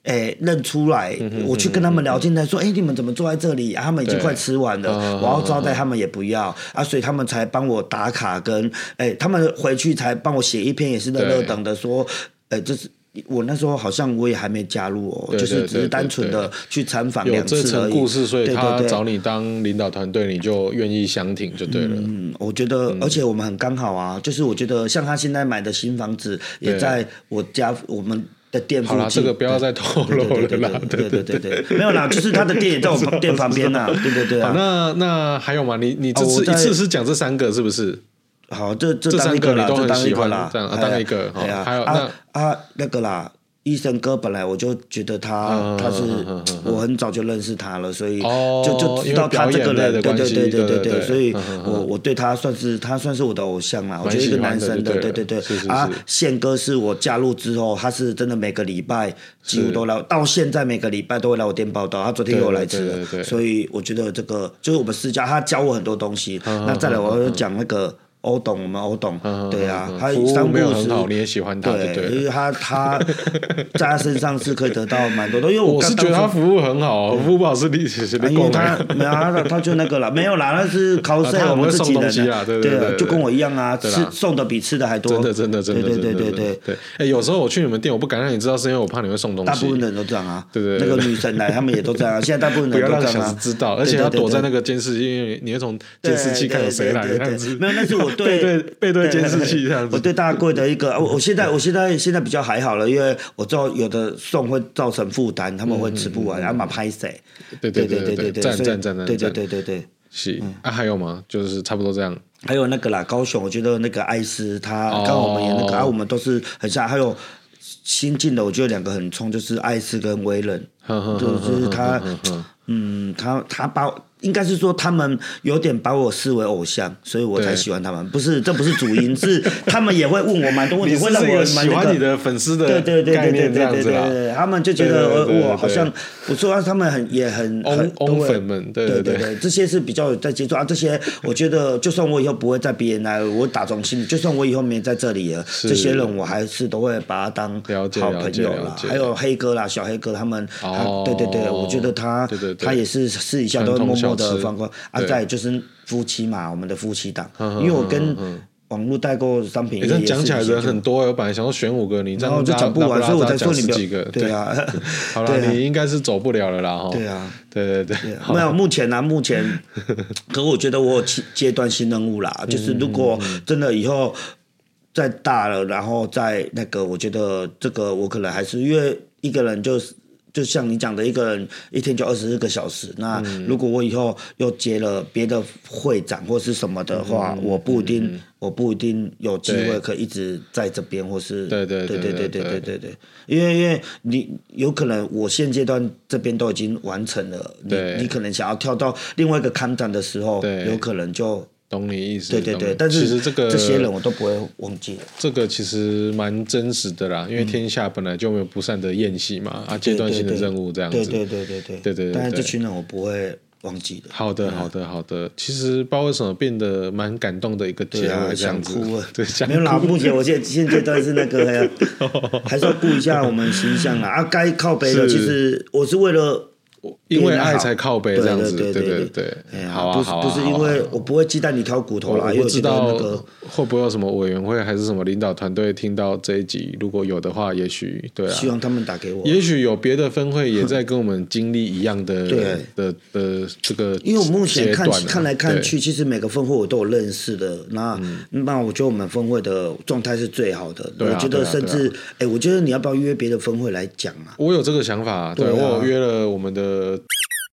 哎，认出来，我去跟他们聊天才说，哎，你们怎么坐在这里？啊、他们已经快吃完了，我要招待他们也不要啊，啊，所以他们才帮我打卡跟，哎，他们回去才帮我写一篇也是热热等的说，哎，就是。我那时候好像我也还没加入哦，就是只是单纯的去参访两次而已。有这层故事，所以他找你当领导团队，你就愿意相挺就对了。嗯，我觉得，而且我们很刚好啊，就是我觉得像他现在买的新房子也在我家我们的店附近。好了，这个不要再透露了啦。对对对对，没有啦，就是他的店也在我们店旁边呐。对对对啊。那那还有吗？你你这次一次是讲这三个是不是？好，这这当一个啦，这当一个啦，这样当一个。还有啊啊那个啦。医生哥本来我就觉得他他是我很早就认识他了，所以就就知道他这个人，对对对对对对，所以我我对他算是他算是我的偶像啦。我觉得一个男生的，对对对。啊，宪哥是我加入之后，他是真的每个礼拜几乎都来，到现在每个礼拜都会来我店报道。他昨天又来吃了，所以我觉得这个就是我们私家，他教我很多东西。那再来我要讲那个欧董，我们欧董，对啊，他服务没有很好，你也喜欢他，对，因为他他在他身上是可以得到蛮多的，因为我是觉得他服务很好，服务不好是你是你因为他没有他他就那个了，没有啦，那是 [laughs] cos 我们自己人，对对，就跟我一样啊，吃送的比吃的还多，真的真的真的，对对对对对，哎，有时候我去你们店，我不敢让你知道，是因为我怕你会送东西。大部分人都这样啊，对对，那个女生来，他们也都这样，现在大部分人都这样啊，知道，而且要躲在那个监视器，因为你会从监视器看有谁来没有，那是我对对。对监视器这样子，我对大柜的一个，我我现在我现在现在比较还好了，因为我知道有的送会造成负担，他们会吃不完，然后嘛拍谁？对对对对对对，赞赞赞赞，对对对对对，是啊，还有吗？就是差不多这样。还有那个啦，高雄，我觉得那个艾斯他刚好我们演那个，啊，我们都是很像。还有新进的，我觉得两个很冲，就是艾斯跟威人，就是他，嗯，他他把。应该是说他们有点把我视为偶像所以我才喜欢他们。不是这不是主因是他们也会问我蛮多问题会让我蛮喜欢你的粉丝的对对对对对对对他们就觉得我好像我说他们很也很很很粉们对对对这些是比较有在接触啊这些我觉得就算我以后不会在别人来我打中心就算我以后没在这里了这些人我还是都会把他当好朋友了还有黑哥啦小黑哥他们对对对我觉得他他也是试一下都会默的方法啊，再就是夫妻嘛，我们的夫妻档，因为我跟网络代购商品，这讲起来人很多，我本来想要选五个，你这样就讲不完，所以我才说你几个，对。啊，[laughs] 好了，你应该是走不了了啦，对啊，对对对，没有，目前呢，目前，[laughs] 可我觉得我有阶段性任务啦，就是如果真的以后再大了，然后再那个，我觉得这个我可能还是因为一个人就是。就像你讲的，一个人一天就二十四个小时。那如果我以后又接了别的会长或是什么的话，我不一定，我不一定有机会可以一直在这边，或是对对对对对对对对对。因为因为你有可能我现阶段这边都已经完成了，你你可能想要跳到另外一个看展的时候，有可能就。懂你意思，对对对，但是其实这个这些人我都不会忘记。这个其实蛮真实的啦，因为天下本来就没有不散的宴席嘛，啊，阶段性的任务这样子。对对对对对对对。但是这群人我不会忘记的。好的好的好的，其实不知道为什么变得蛮感动的一个结尾，想哭了。[laughs] 对，没有啦，目前我现现阶段是那个，[laughs] 还是要顾一下我们形象啦。啊，该靠北的，其实我是为了。因为爱才靠北这样子，对对对，好啊好啊，不是因为我不会鸡蛋里挑骨头啦，我不知道那个会不会有什么委员会还是什么领导团队听到这一集，如果有的话，也许对啊，希望他们打给我。也许有别的分会也在跟我们经历一样的的的这个，因为我目前看看来看去，其实每个分会我都有认识的，那那我觉得我们分会的状态是最好的。我觉得甚至哎，我觉得你要不要约别的分会来讲啊？我有这个想法，对我有约了我们的。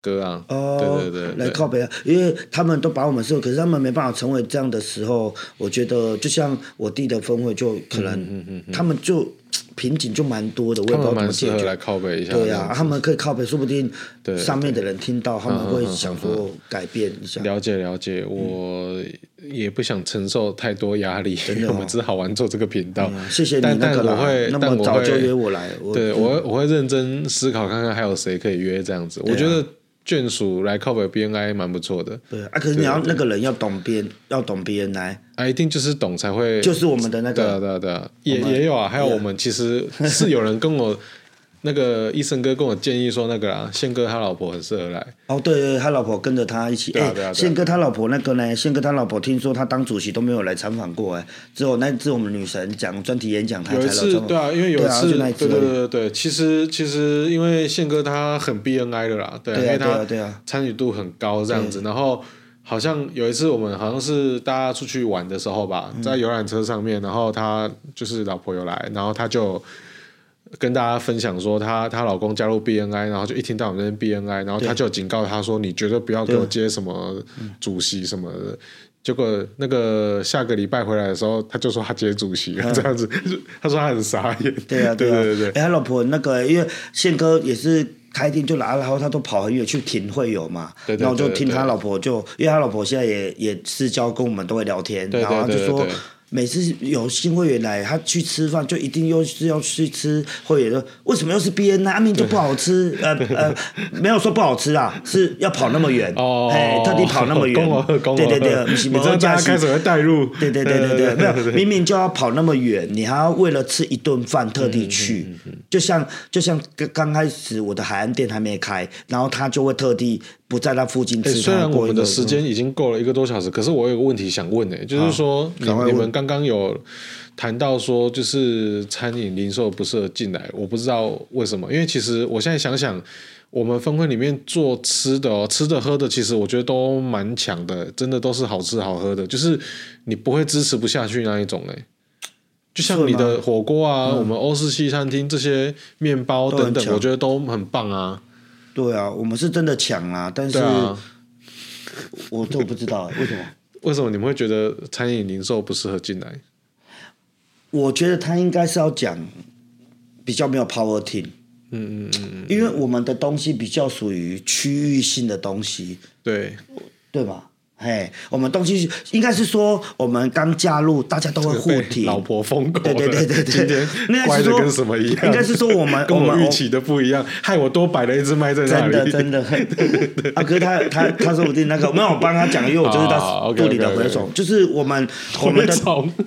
呃，哥啊，哦，对对对，来靠北啊，因为他们都把我们视为，可是他们没办法成为这样的时候，我觉得就像我弟的分会，就可能他们就瓶颈就蛮多的，我也不知道怎么解决。来靠北一下，对啊，他们可以靠北，说不定上面的人听到，他们会想说改变一下。了解了解，我也不想承受太多压力，我们只好玩做这个频道。谢谢你，但我会，那么早就约我来，对我我会认真思考看看还有谁可以约这样子，我觉得。眷属来靠北 BNI 蛮不错的，对啊，可是你要那个人要懂 B，要懂 BNI，啊，一定就是懂才会，就是我们的那个，对啊对啊对啊，也也有啊，还有。我们其实是有人跟我。那个医生哥跟我建议说，那个啊，宪哥他老婆很适合来。哦，对对，他老婆跟着他一起。对啊，对啊。宪哥他老婆那个呢？宪哥他老婆听说他当主席都没有来参访过哎，只有那次我们女神讲专题演讲，他才来。有一次，对啊，因为有一次，对对对对，其实其实因为宪哥他很 BNI 的啦，对，因为他参与度很高这样子。然后好像有一次我们好像是大家出去玩的时候吧，在游览车上面，然后他就是老婆有来，然后他就。跟大家分享说，她她老公加入 BNI，然后就一听到我们那边 BNI，然后他就警告他说：“你绝对不要给我接什么主席什么的。”结果那个下个礼拜回来的时候，他就说他接主席这样子，[laughs] 他说他很傻眼。对啊，对对对。哎，他老婆那个，因为宪哥也是开店就来，然后他都跑很远去听会友嘛，然后就听他老婆就，因为他老婆现在也也私交跟我们都会聊天，然后就说。每次有新会员来，他去吃饭就一定又是要去吃会员的。为什么又是 B N 呢？明明就不好吃。[laughs] 呃呃，没有说不好吃啊，是要跑那么远哦，哎，特地跑那么远。[laughs] 对对对，你知道大家开始会带入。对对对对对，没有，明明就要跑那么远，你还要为了吃一顿饭特地去。就像就像刚刚开始我的海岸店还没开，然后他就会特地不在那附近吃。虽然我们的时间已经够了一个多小时，可是我有个问题想问呢，就是说你你们。刚刚有谈到说，就是餐饮零售不适合进来，我不知道为什么。因为其实我现在想想，我们分会里面做吃的哦，吃的喝的，其实我觉得都蛮强的，真的都是好吃好喝的，就是你不会支持不下去那一种哎。就像你的火锅啊，我们欧式西餐厅这些面包等等，我觉得都很棒啊。对啊，我们是真的抢啊，但是我都不知道为什么。[laughs] 为什么你们会觉得餐饮零售不适合进来？我觉得他应该是要讲比较没有 power team，嗯嗯嗯，因为我们的东西比较属于区域性的东西，对对吧？嘿，我们东西应该是说，我们刚加入，大家都会互提。老婆疯狗，对对对对对，今天乖的跟什么一样？应该是说我们跟我预期的不一样，害我多摆了一只麦在那里。真的真的，[laughs] 阿哥他他他说不定那个，没有我帮他讲，因为我就是他肚里的蛔虫，就是我们我们的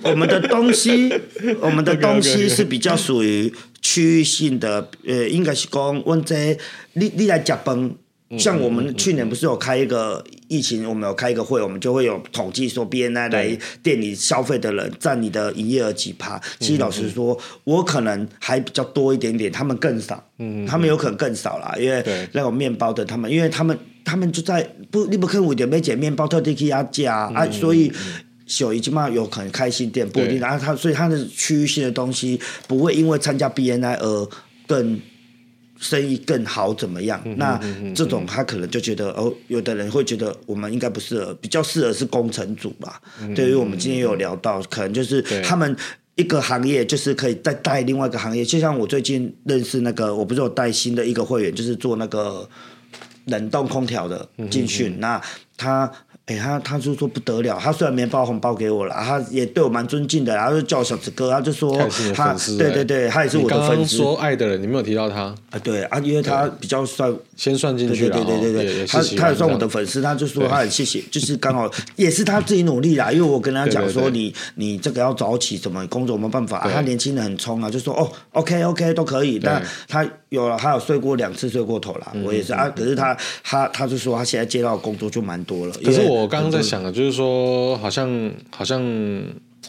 我们的东西，[laughs] 我们的东西是比较属于区域性的，呃，应该是讲问这你你来加崩。像我们去年不是有开一个疫情，我们有开一个会，我们就会有统计说，B N I 来店里消费的人占你的营业额几趴。其实老实说，我可能还比较多一点点，他们更少。嗯，他们有可能更少啦，因为那种面包的，他们因为他们他们就在不，你不可能为了买点面包特地去压价啊，所以小姨起码有可能开新店，不一定。然后他所以他的区域性的东西不会因为参加 B N I 而更。生意更好怎么样？那这种他可能就觉得哦，有的人会觉得我们应该不适合，比较适合是工程组吧。对于我们今天有聊到，可能就是他们一个行业就是可以再带另外一个行业。就像我最近认识那个，我不是有带新的一个会员，就是做那个冷冻空调的进训，那他。哎、欸，他他就说不得了，他虽然没包红包给我了，他也对我蛮尊敬的，然后就叫我小子哥，他就说他，对对对，他也是我的粉丝。刚刚说爱的人，你没有提到他啊？对啊，因为他比较算先算进去了，对对对对对，他他也算我的粉丝，他就说他很谢谢，就是刚好也是他自己努力啦，因为我跟他讲说你你这个要早起，什么工作没办法，他年轻人很冲啊，就说哦，OK OK 都可以，但他有了，他有睡过两次睡过头了，我也是啊，可是他他他就说他现在接到的工作就蛮多了，可是我。我刚刚在想的，就是说，好像好像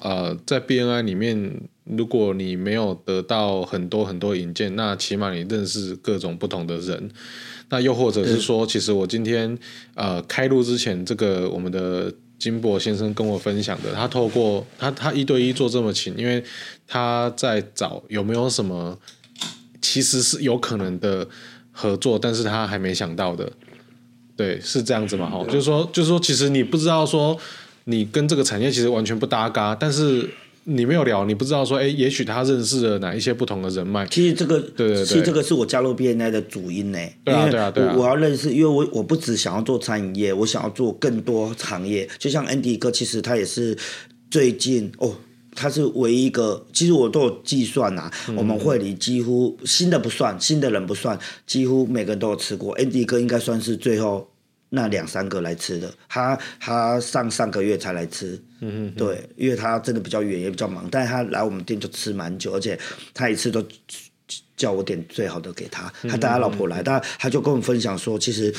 呃，在 BNI 里面，如果你没有得到很多很多引荐，那起码你认识各种不同的人。那又或者是说，其实我今天呃开录之前，这个我们的金博先生跟我分享的，他透过他他一对一做这么勤，因为他在找有没有什么其实是有可能的合作，但是他还没想到的。对，是这样子嘛？哈，就是说，就是说，其实你不知道说，你跟这个产业其实完全不搭嘎，但是你没有聊，你不知道说，哎，也许他认识了哪一些不同的人脉。其实这个，对对对，其实这个是我加入 BNI 的主因呢。对啊，对啊，对啊。我要认识，因为我我不只想要做餐饮业，我想要做更多行业。就像 Andy 哥，其实他也是最近哦。他是唯一一个，其实我都有计算呐、啊。嗯、我们会里几乎新的不算，新的人不算，几乎每个人都有吃过。Andy 哥应该算是最后那两三个来吃的，他他上上个月才来吃，嗯嗯，对，因为他真的比较远，也比较忙，但是他来我们店就吃蛮久，而且他一次都叫我点最好的给他，他带他老婆来，但他就跟我分享说，其实。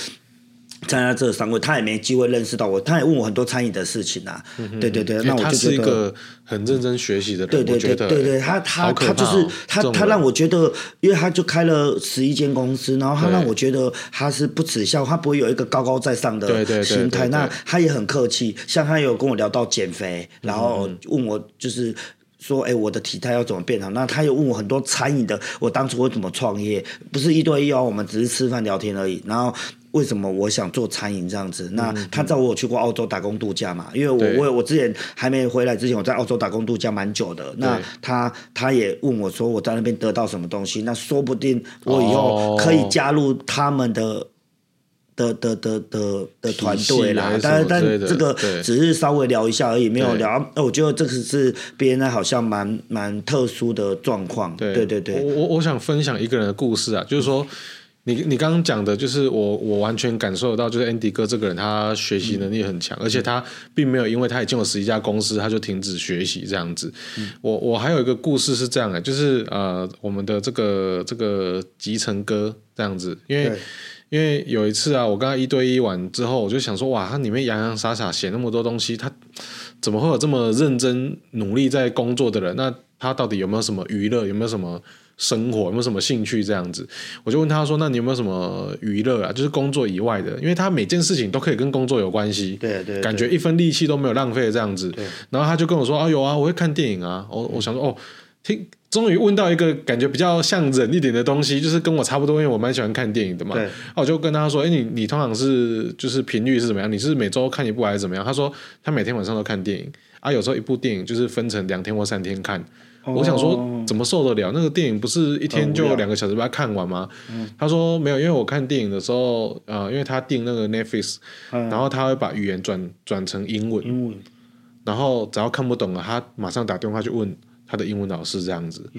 参加这三位，他也没机会认识到我，他也问我很多餐饮的事情啊。对对对，那我就觉得他是一个很认真学习的人。对对对对对，他他他就是他他让我觉得，因为他就开了十一间公司，然后他让我觉得他是不耻笑，他不会有一个高高在上的心态。那他也很客气，像他有跟我聊到减肥，然后问我就是说，哎，我的体态要怎么变好？那他又问我很多餐饮的，我当初我怎么创业？不是一对一哦，我们只是吃饭聊天而已。然后。为什么我想做餐饮这样子？那他知道我有去过澳洲打工度假嘛？因为我我我之前还没回来之前，我在澳洲打工度假蛮久的。那他他也问我说我在那边得到什么东西？那说不定我以后可以加入他们的。的的的的的团队啦，但但这个只是稍微聊一下而已，没有聊。我觉得这个是 BNI 好像蛮蛮特殊的状况。对对对对，我我我想分享一个人的故事啊，就是说。你你刚刚讲的就是我我完全感受得到，就是 Andy 哥这个人他学习能力很强，嗯、而且他并没有因为他已经有十一家公司，他就停止学习这样子。嗯、我我还有一个故事是这样的，就是呃我们的这个这个集成哥这样子，因为因为有一次啊，我跟他一对一完之后，我就想说哇，他里面洋洋洒洒写那么多东西，他怎么会有这么认真努力在工作的人？那他到底有没有什么娱乐？有没有什么？生活有没有什么兴趣这样子？我就问他说：“那你有没有什么娱乐啊？就是工作以外的，因为他每件事情都可以跟工作有关系，对对，对，感觉一分力气都没有浪费这样子。然后他就跟我说：‘啊，有啊，我会看电影啊。’我我想说哦，听，终于问到一个感觉比较像人一点的东西，就是跟我差不多，因为我蛮喜欢看电影的嘛。对，我就跟他说：‘哎，你你通常是就是频率是怎么样？你是每周看一部还是怎么样？’他说他每天晚上都看电影啊，有时候一部电影就是分成两天或三天看。”我想说，怎么受得了？那个电影不是一天就两个小时把它看完吗？他说没有，因为我看电影的时候，呃，因为他订那个 Netflix，然后他会把语言转转成英文，英文，然后只要看不懂了，他马上打电话去问他的英文老师这样子。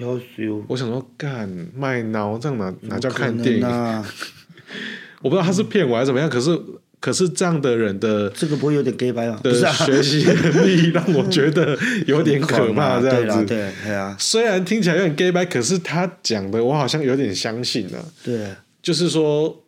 我想说，干卖脑，这样哪哪叫看电影？[laughs] 我不知道他是骗我还是怎么样，可是。可是这样的人的这个不会有点 gay 白吗？的学习能力让我觉得有点可怕，这样子。对对啊。虽然听起来有点 gay 白，可是他讲的我好像有点相信了。对，就是说。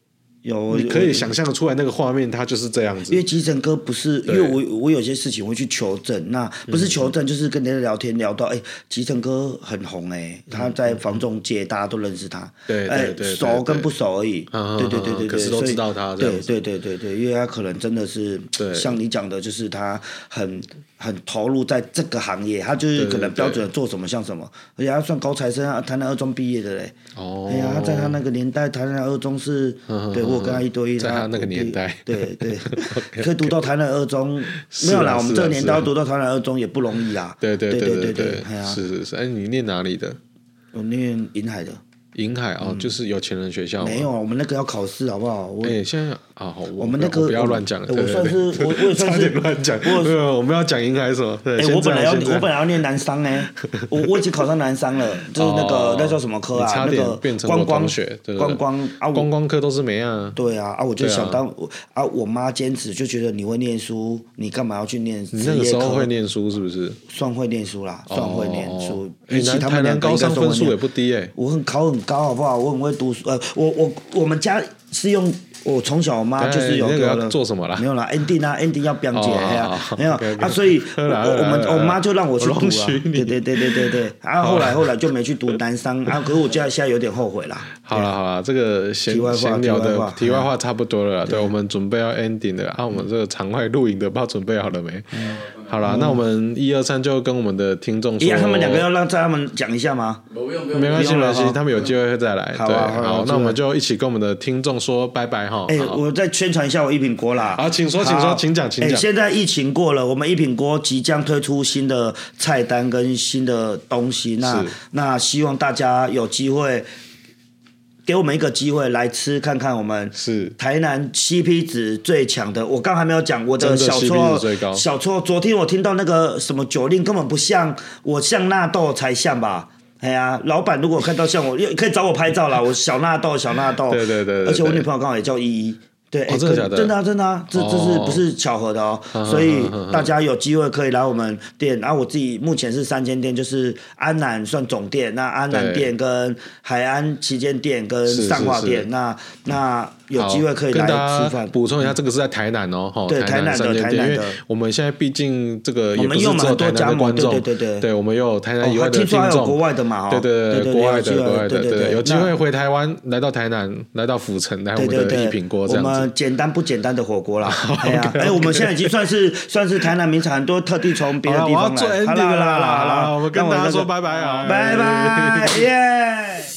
有，你可以想象的出来那个画面，它就是这样子。因为集成哥不是，因为我我有些事情会去求证，那不是求证，就是跟人家聊天聊到，哎，集成哥很红哎，他在房中界大家都认识他，对对对，熟跟不熟而已，对对对对对，可是都知道他，对对对对对，因为他可能真的是，像你讲的，就是他很很投入在这个行业，他就是可能标准做什么像什么，而且他算高材生啊，台南二中毕业的嘞，哦，哎呀，他在他那个年代，台南二中是，对。我跟他一对一，在他那个年代，对对，[laughs] 可 [laughs] 以读到台南二中，没有啦，我们这个年代读到台南二中也不容易啊。对对对对对，是是是，哎，你念哪里的？我念银海的。银海哦，就是有钱人学校。没有，我们那个要考试，好不好？哎，现在啊，好，我们那个不要乱讲。我算是我，我也算是乱讲。没有，我们要讲应该什么？哎，我本来要我本来要念南商 [laughs] 呢，我我已经考上南商了，就是那个那叫什么科啊？那个观光学，观光啊，观光科都是没啊。对啊，啊，我就想当啊，我妈坚持就觉得你会念书，你干嘛要去念？你那个时候会念书是不是？算会念书啦，算会念书。比起他们两个高三分数也不低哎。我很考很高，好不好？我很。会读书，呃，我我我们家是用。我从小我妈就是有个做什么啦？没有啦，ending 啊，ending 要表姐呀，没有啊，所以我我们我妈就让我去读啊，对对对对对对，然后后来后来就没去读南商，啊，[laughs] 可是我现在现在有点后悔啦。好了好了，这个闲闲聊的题外话差不多了，对，我们准备要 ending 的，啊，我们这个场外录影的不知道准备好了没？好了，那我们一二三就跟我们的听众说，他们两个要让他们讲一下吗？没关系没关系，他们有机会会再来。对，好，那我们就一起跟我们的听众说拜拜。哎，我再宣传一下我一品锅啦。啊，请说，请说，请讲，请讲。现在疫情过了，我们一品锅即将推出新的菜单跟新的东西。那那希望大家有机会给我们一个机会来吃看看，我们是台南 CP 值最强的。我刚还没有讲我的小错，小错。昨天我听到那个什么酒令根本不像，我像纳豆才像吧？哎呀，老板如果看到像我，可以找我拍照啦。[laughs] 我小纳豆，小纳豆。对对对。而且我女朋友刚好也叫依依。对，真的假的？真的真的啊，这这是不是巧合的哦？所以大家有机会可以来我们店。然后我自己目前是三间店，就是安南算总店，那安南店跟海安旗舰店跟上化店，那那。有机会可以来吃饭。补充一下，这个是在台南哦，对，台南的台南的。我们现在毕竟这个也不是只有台南的观众，对对对，对我们有台南以外的听众，有国外的嘛，对对对，国外的国外的，对对，有机会回台湾，来到台南，来到府城，来我们的一品锅这样子。我们简单不简单的火锅啦，[laughs] 哎呀，哎，我们现在已经算是 [laughs] 算是台南名产，很多特地从别的地方来。好了好啦好了，我们跟大家说拜拜啊，拜拜耶。